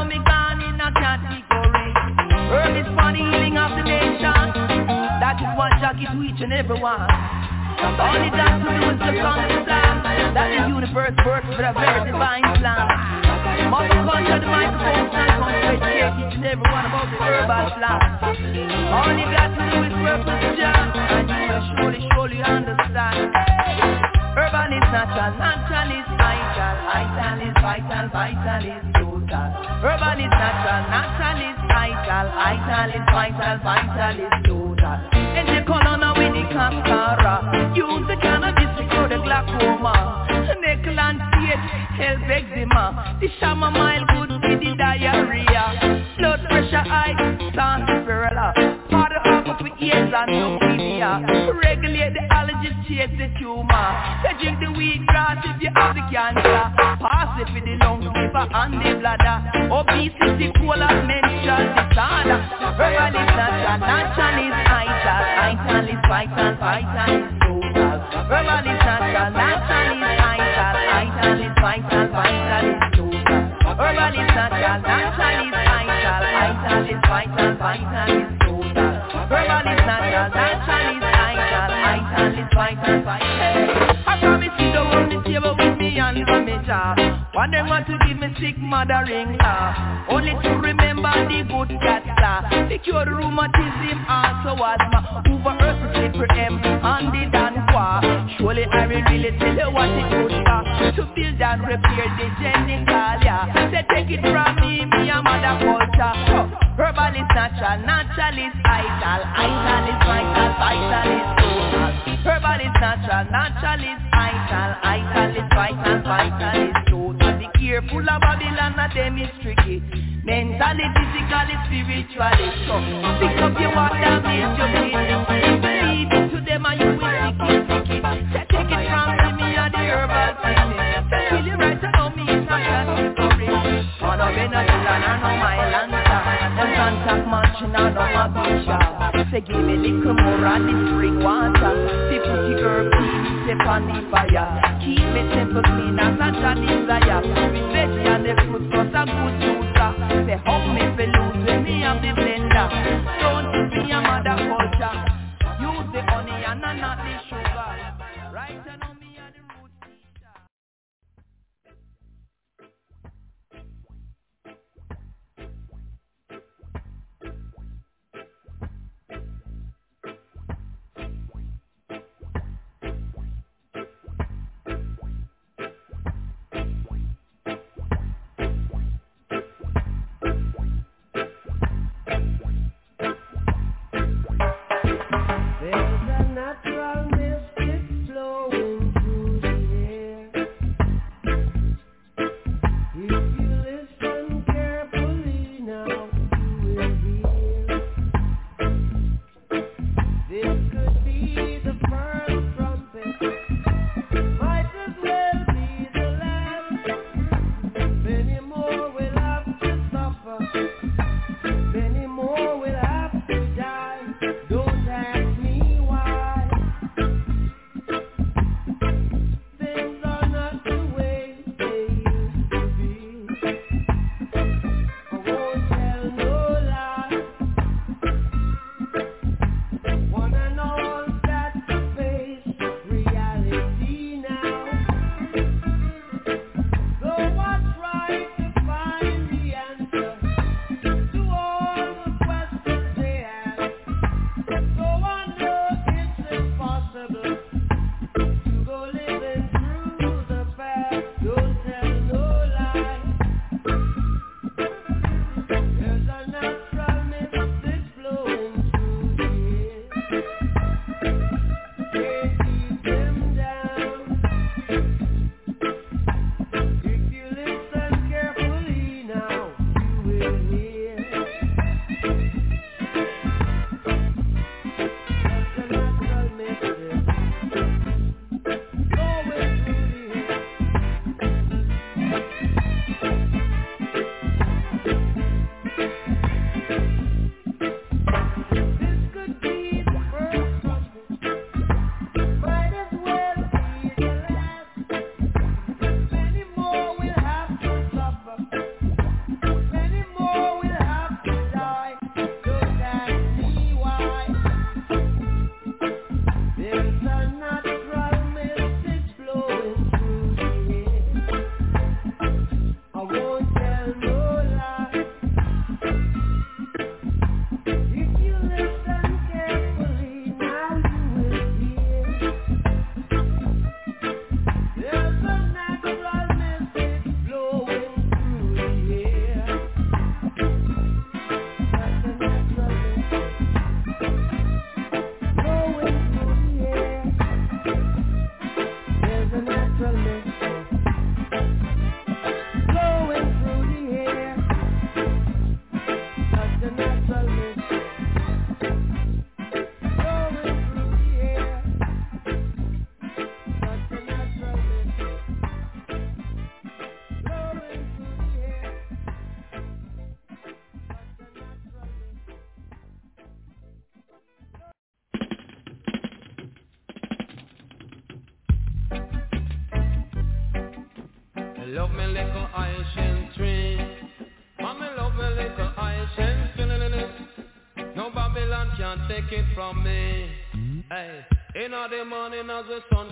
a category. Is for the healing of the nation. That is what Jah give to each and every all to do is That the universe works a very divine plan. The come each and every one about All to do is work with And you will surely, surely understand. Urban is natural, natural is vital. Vital is vital, vital is Urban is natural, natural is vital Vital is vital, vital is total And the colonna with the cascara Use the cannabis to cure the glaucoma Nickel and stage, help eczema The chamomile good for the diarrhea. Blood pressure high, Powder up for AIDS and leukemia Regulate the allergies, chase the tumor. They drink the wheat grass if you have the cancer. Pass it for the lungs, liver and the bladder. Obesity, colon, menstrual disorder. Herbal is natural, natural is vital Vital is vital, vital is total Herbal is natural, natural is vital Vital is vital, vital is total Herbal is natural, natural is vital Vital is vital, vital is is natural, is I promise you don't want me me and One them want to give me sick mother-in-law Only to remember the good law To cure the rheumatism also asthma. Over earth slipper M and the Danqua Surely I will really tell you what it good for To build and repair the genitalia. They take it from me, me and mother culture. Herbal is natural, natural is vital. Vital is vital, vital is total Herbal is natural, natural is vital. Vital is vital, vital is total. Be careful of Babylon and them is tricky. Mentally, physically, spiritually So pick up your water, make your kidney Believe it to them and you will stick it, stick it Say take it from me, me and the herbal clinic Say kill you right now, me it's not of Venezuela, and marching on my bishop Say give me little more of the spring water the herb tea, step on the fire Keep me temple clean as a Jah desire With veggie and the fruit plus a good juicer Say help me fi lose when me have the blender Don't me a mother culture Use the honey and not the sugar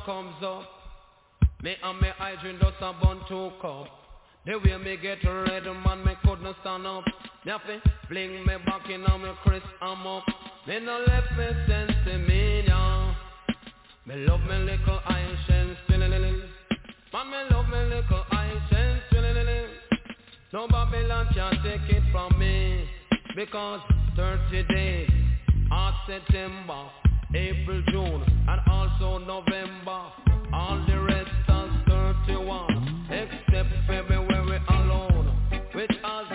comes up, me and me I drink just a bun two cup. The way me get ready, man, me couldn't stand up. Me have to fling me back in on me Chris, I'm up. Me no left me sense to me now. Me love me little Aisha, Man, me love me little Aisha, No Babylon can take it from me. Because 30 days, of September, April, June, and also November. All the rest are 31, except February alone, which has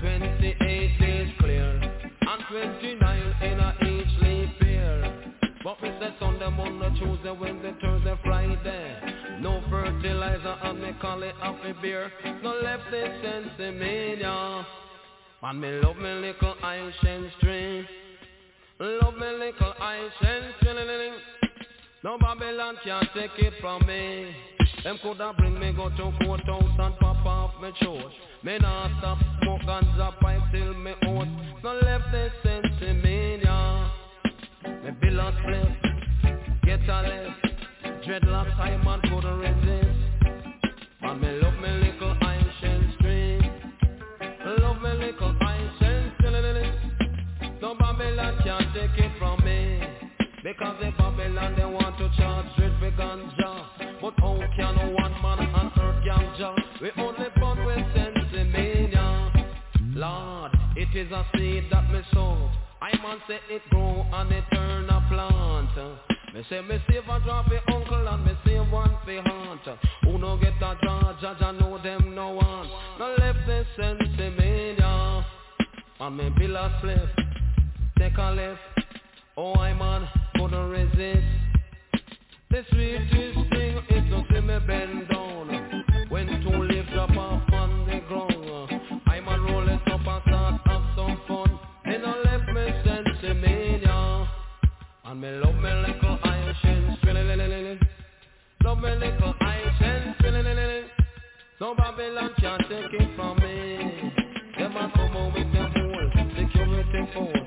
28 days clear, and 29 in a each leap year. But we say Sunday, Monday, Tuesday, Wednesday, Thursday, Friday. No fertilizer and me call it happy beer. No left this sense in me. And me love me little Aishan string. Love me little Aishan string. No Babylon can't take it from me. Them coulda bring me go to courthouse and pop off me church. Me nah stop smoke ganja pipe till me out. No left the sense in me, yeah. Me bill a get a left. Dreadlocks high man couldn't. Because the Babylon they want to charge straight for ganja. But how can one man on earth ganja? We only born with sensimilla Lord, it is a seed that me sow. I man say it grow and it turn a plant. Me say me save a drop for uncle and me save one for aunt. Who no get a draw, judge I know them no one No left the sensimilla And me bill a slip, take a left Oh, I man, couldn't resist. The sweetest thing is to see me bend down. When two leaves drop off on the ground, I man roll it up and start have some fun. Then I left me sensimilla. And me love me little Aishin, Love me little Aishin, No Babylon can't take it from me. Them a come out with them fool, security force.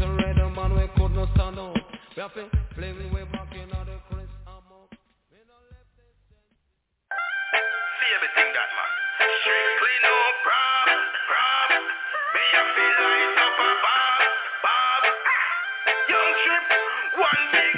Uh, Me man we could not stand. We have to fling way back inna the Chris Amok. See everything that man. Strictly no problem, problem. Me a feel like up a bob, bob. Young trip, one big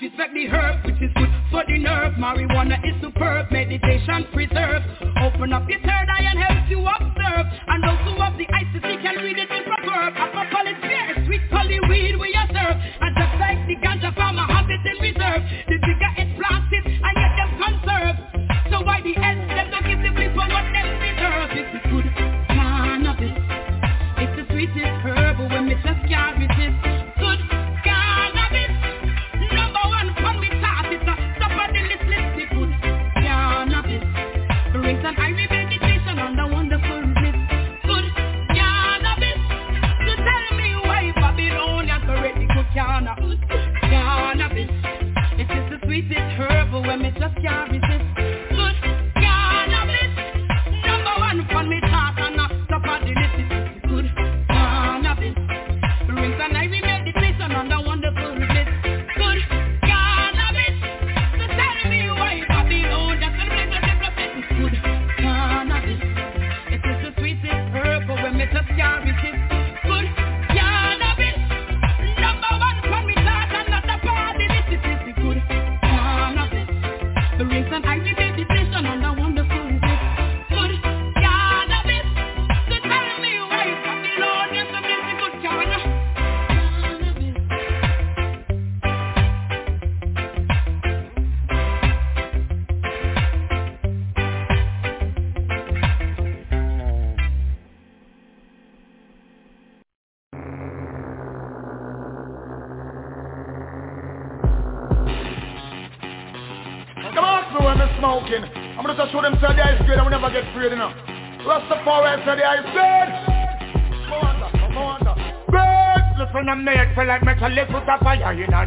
disrespect the herb, which is good for the nerve. Marijuana is superb, meditation preserves. Open up your third eye and help you observe. And those who have the eyes can read it in proverb. A purple is fair, sweet poly weed.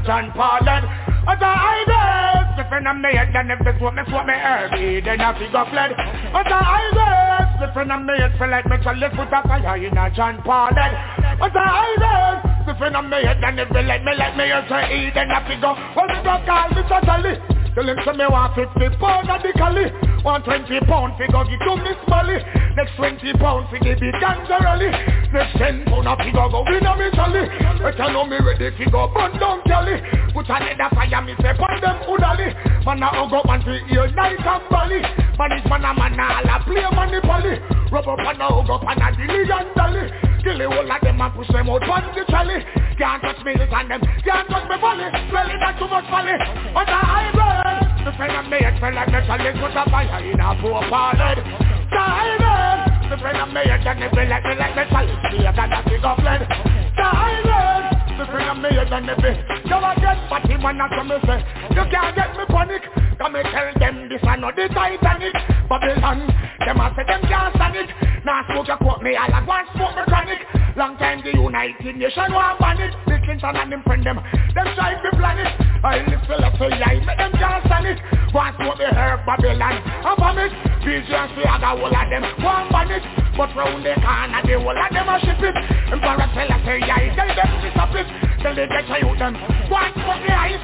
John Paul and As a idol Different on me head than if this what me swap me herb Then I figure fled As a idol Different on me head feel like me chalice put a fire in a John Paul and As a idol Different on me head than if me like me like me head to eat Then I figure What's the call me chalice Tell him say me want 50 pound of the cali One twenty pound, figure go give to Miss Molly. Next 20 pound figure be it of figure go win a me tally. Better know me ready go burn down Cali Put another fire me say burn them hoodally. Man a hug up and to ear night and bally Man is man a man a all a play money pally Rub up and a hug up and a dilly and dally. Kill the whole of them and push them out on the trolley Can't touch me this and them. Can't touch me volley Well it not too much folly But a high burn The friend of me feel like metal is put a fire in a poor parlor Diamond the friend of me, you can never let me let me tell you, you got that big up lead. Diamond the friend of me, you can never. You a get fatty man, that's what me say. You can't get me panic. Come and tell them this and not the Titanic. Babylon, them a say them can't stand it. Now smoke your quote me, I like one smoke me chronic. Long time the United Nations want ban it. Bill Clinton and them friend them, them try to plan it. I live for let's say I make them can't stand it. One smoke me herb Babylon, I promise. BJ and I got all of them, one ban it. But round the corner, the whole of them a ship it. Emperor tell us say I tell them disappear. Till they get to you them One for the ice,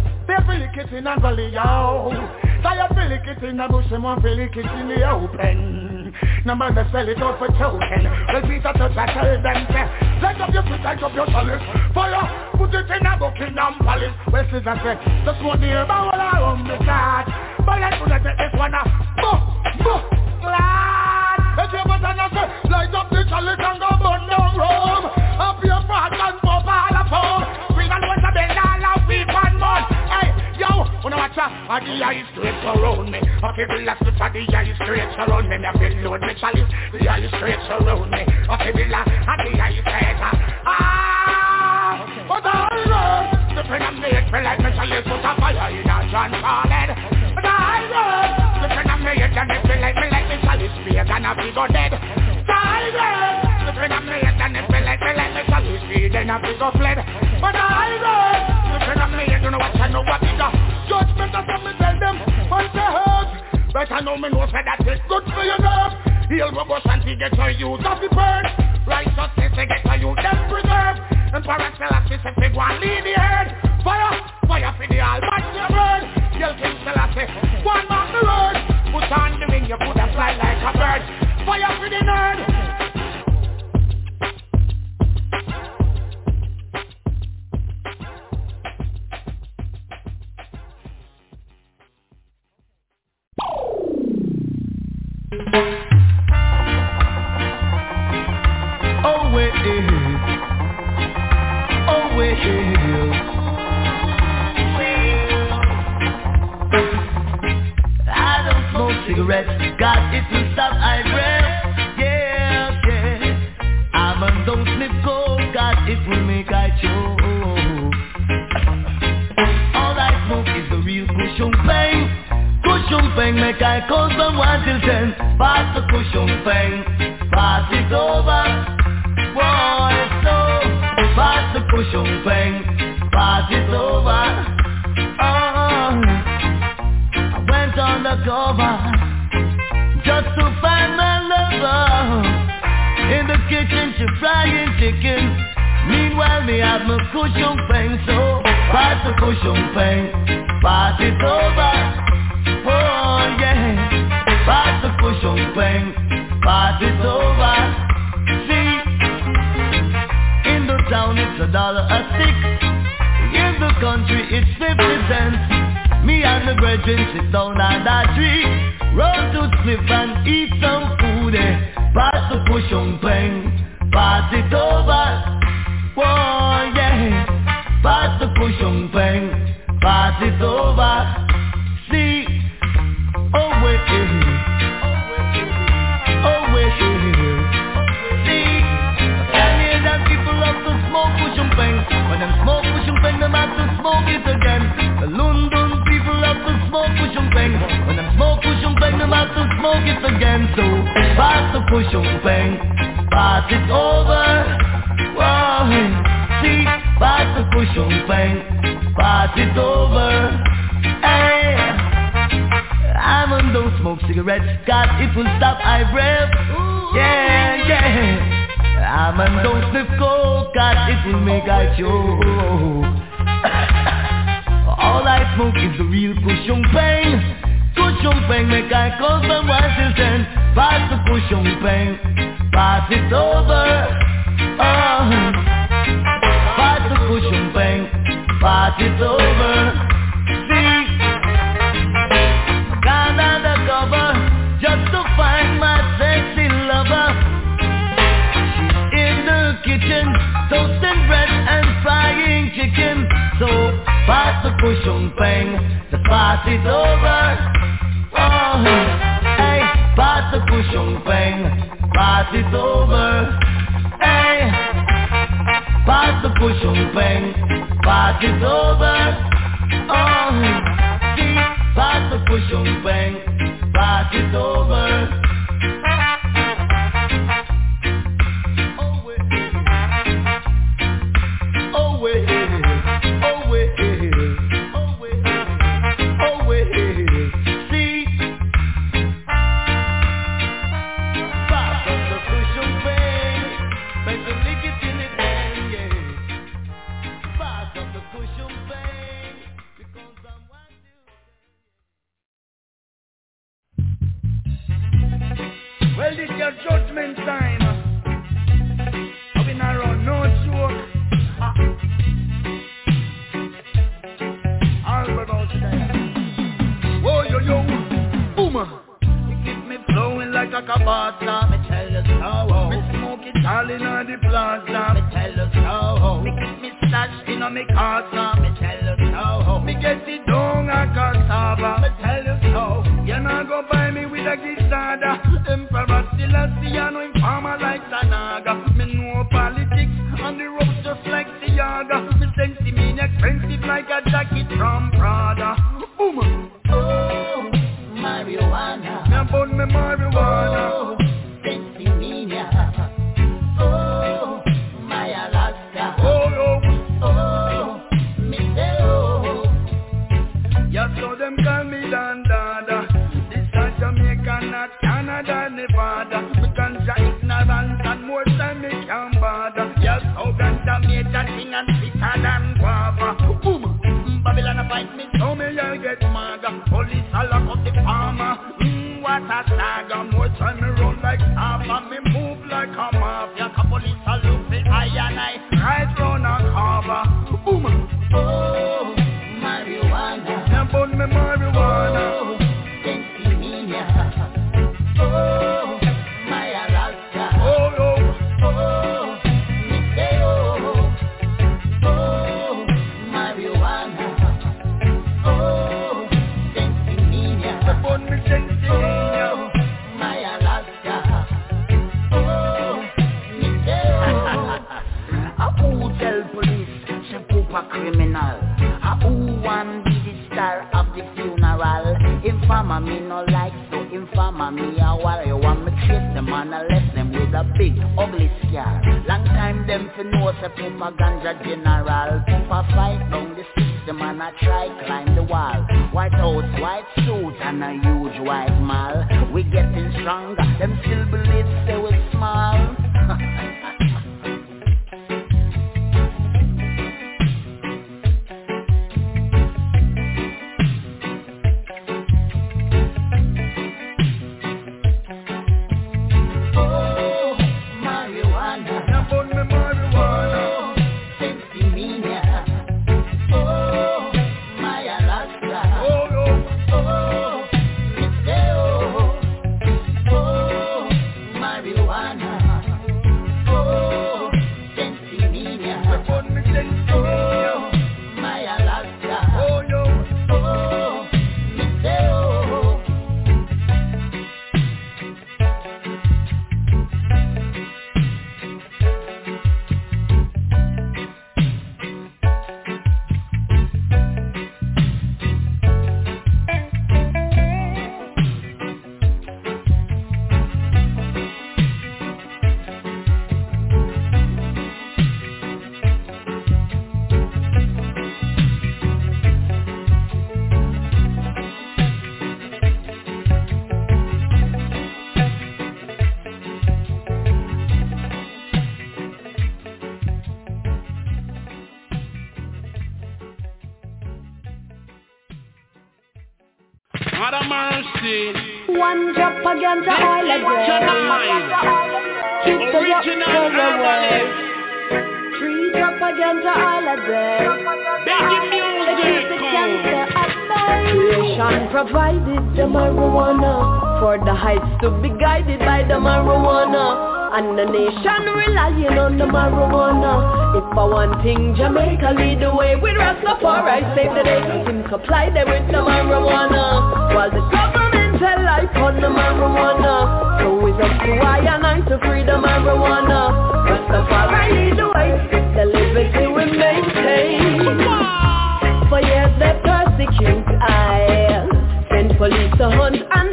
yo Tired feel it in a bush, them want feel it in the open. No man they sell it out for token Well, Peter Tosh, I tell them, Light up your foot, light up your chalice. Fire, put it in a Buckingham Palace. Well, Caesar say, just want the herb all around the start But let's put it this one, uh Buh, buh, glad. Let's hear what I say Light up the chalice and go burn down Rome I watch the eyes straight around me. I feel the last of the eyes straight around me. I feel load me chalice, the eyes straight around me. I feel the last of the eyes straight Ah, but I know The of me, it feel like me chalice Put a fire in a John Carlin But I know The friend of me, it feel like me like me chalice Be a gun of go dead. I know The friend of me, it feel like me like me chalice Be then a go fled. But I know The friend of me, you know what I know what it does Judgment that's what tell them Man say hurt Better know me know say that it's good for your nerve Heal my bush and to get your youth off the burn Righteousness to get your youth them preserve Emperor Selassie say fi go and lead the herd. Fire, fire for the almighty bird Yell King Selassie, one man the road. Put on the wing, you could have fly like a bird. Fire for the nerd Pass the Tu-Sheng-Peng, pass it over. The Tu-Sheng-Peng, pass it over. Oh, I went undercover just to find my lover. In the kitchen, she frying chicken. Meanwhile, me have my cushion pain, so pass the cushion pass it over. Oh yeah, pass the cushion pass it over. Town it's a dollar a stick. In the country it's 50 cents. Me and the brethren sit down on that tree. Roll to slip and eat some food. Eh. Pass the Tu-Sheng-Peng, pass it over. Whoa, yeah. Pass the Tu-Sheng-Peng, pass it over. See, oh wait, oh wait. See, When them smoke push and bang, them have to smoke it again. The London people have to smoke push and bang. When them smoke push and bang, them have to smoke it again. So pass the push and bang, pass it over. Wow, see, pass the push and bang, pass it over. Hey. I'm on don't smoke cigarettes, God, it will stop I breath. Yeah, yeah. I'm on those sniff coke, cause it will make I choke. All I smoke is the real Tu-Sheng-Peng. Cushion pain make I cause my till ten. Pass the pain, pass it over. Oh, pass the cushion pain, pass it over. So pass the cushion bang, the party's over. Oh, hey, pass the party's over. Hey, the cushion bang, party's over. Oh, the cushion bang party's over. white suit and a huge white mall. We getting stronger, them still believe oil the Original herbalist. Against the oil again. Music. the cancer at bay. Creation provided the marijuana for the heights to be guided by the marijuana. And the nation relying on the marijuana If for one thing Jamaica lead the way with Rastafari Save the day, him supply them with the marijuana While the government life on the marijuana So it's up to I and I to freedom Send police to hunt and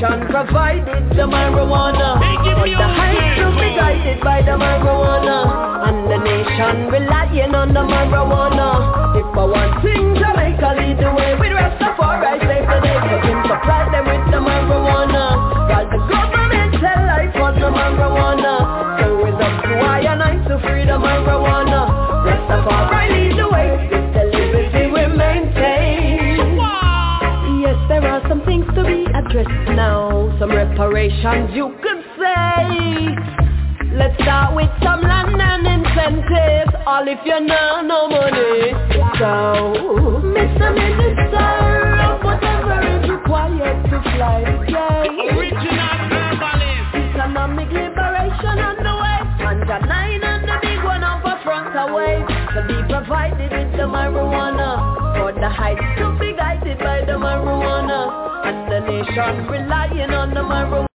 when creation provided the marijuana. But the heights to be guided by the marijuana. And the nation relying on the marijuana. If I want thing Jamaica lead the way. With Rastafari Save the day for him supply them with the marijuana. While the government tell life on the marijuana. So it's up to I and I to free the marijuana addressed now. Some reparations you could say. Let's start with some land and incentives. All if you know no money. So, Mr. Minister of Whatever is required to fly plane. Original herbalist. Economic liberation on the way Under nine and the big one a front away. To be provided with the marijuana. For the heights to be guided by the marijuana the nation. Relying on the marijuana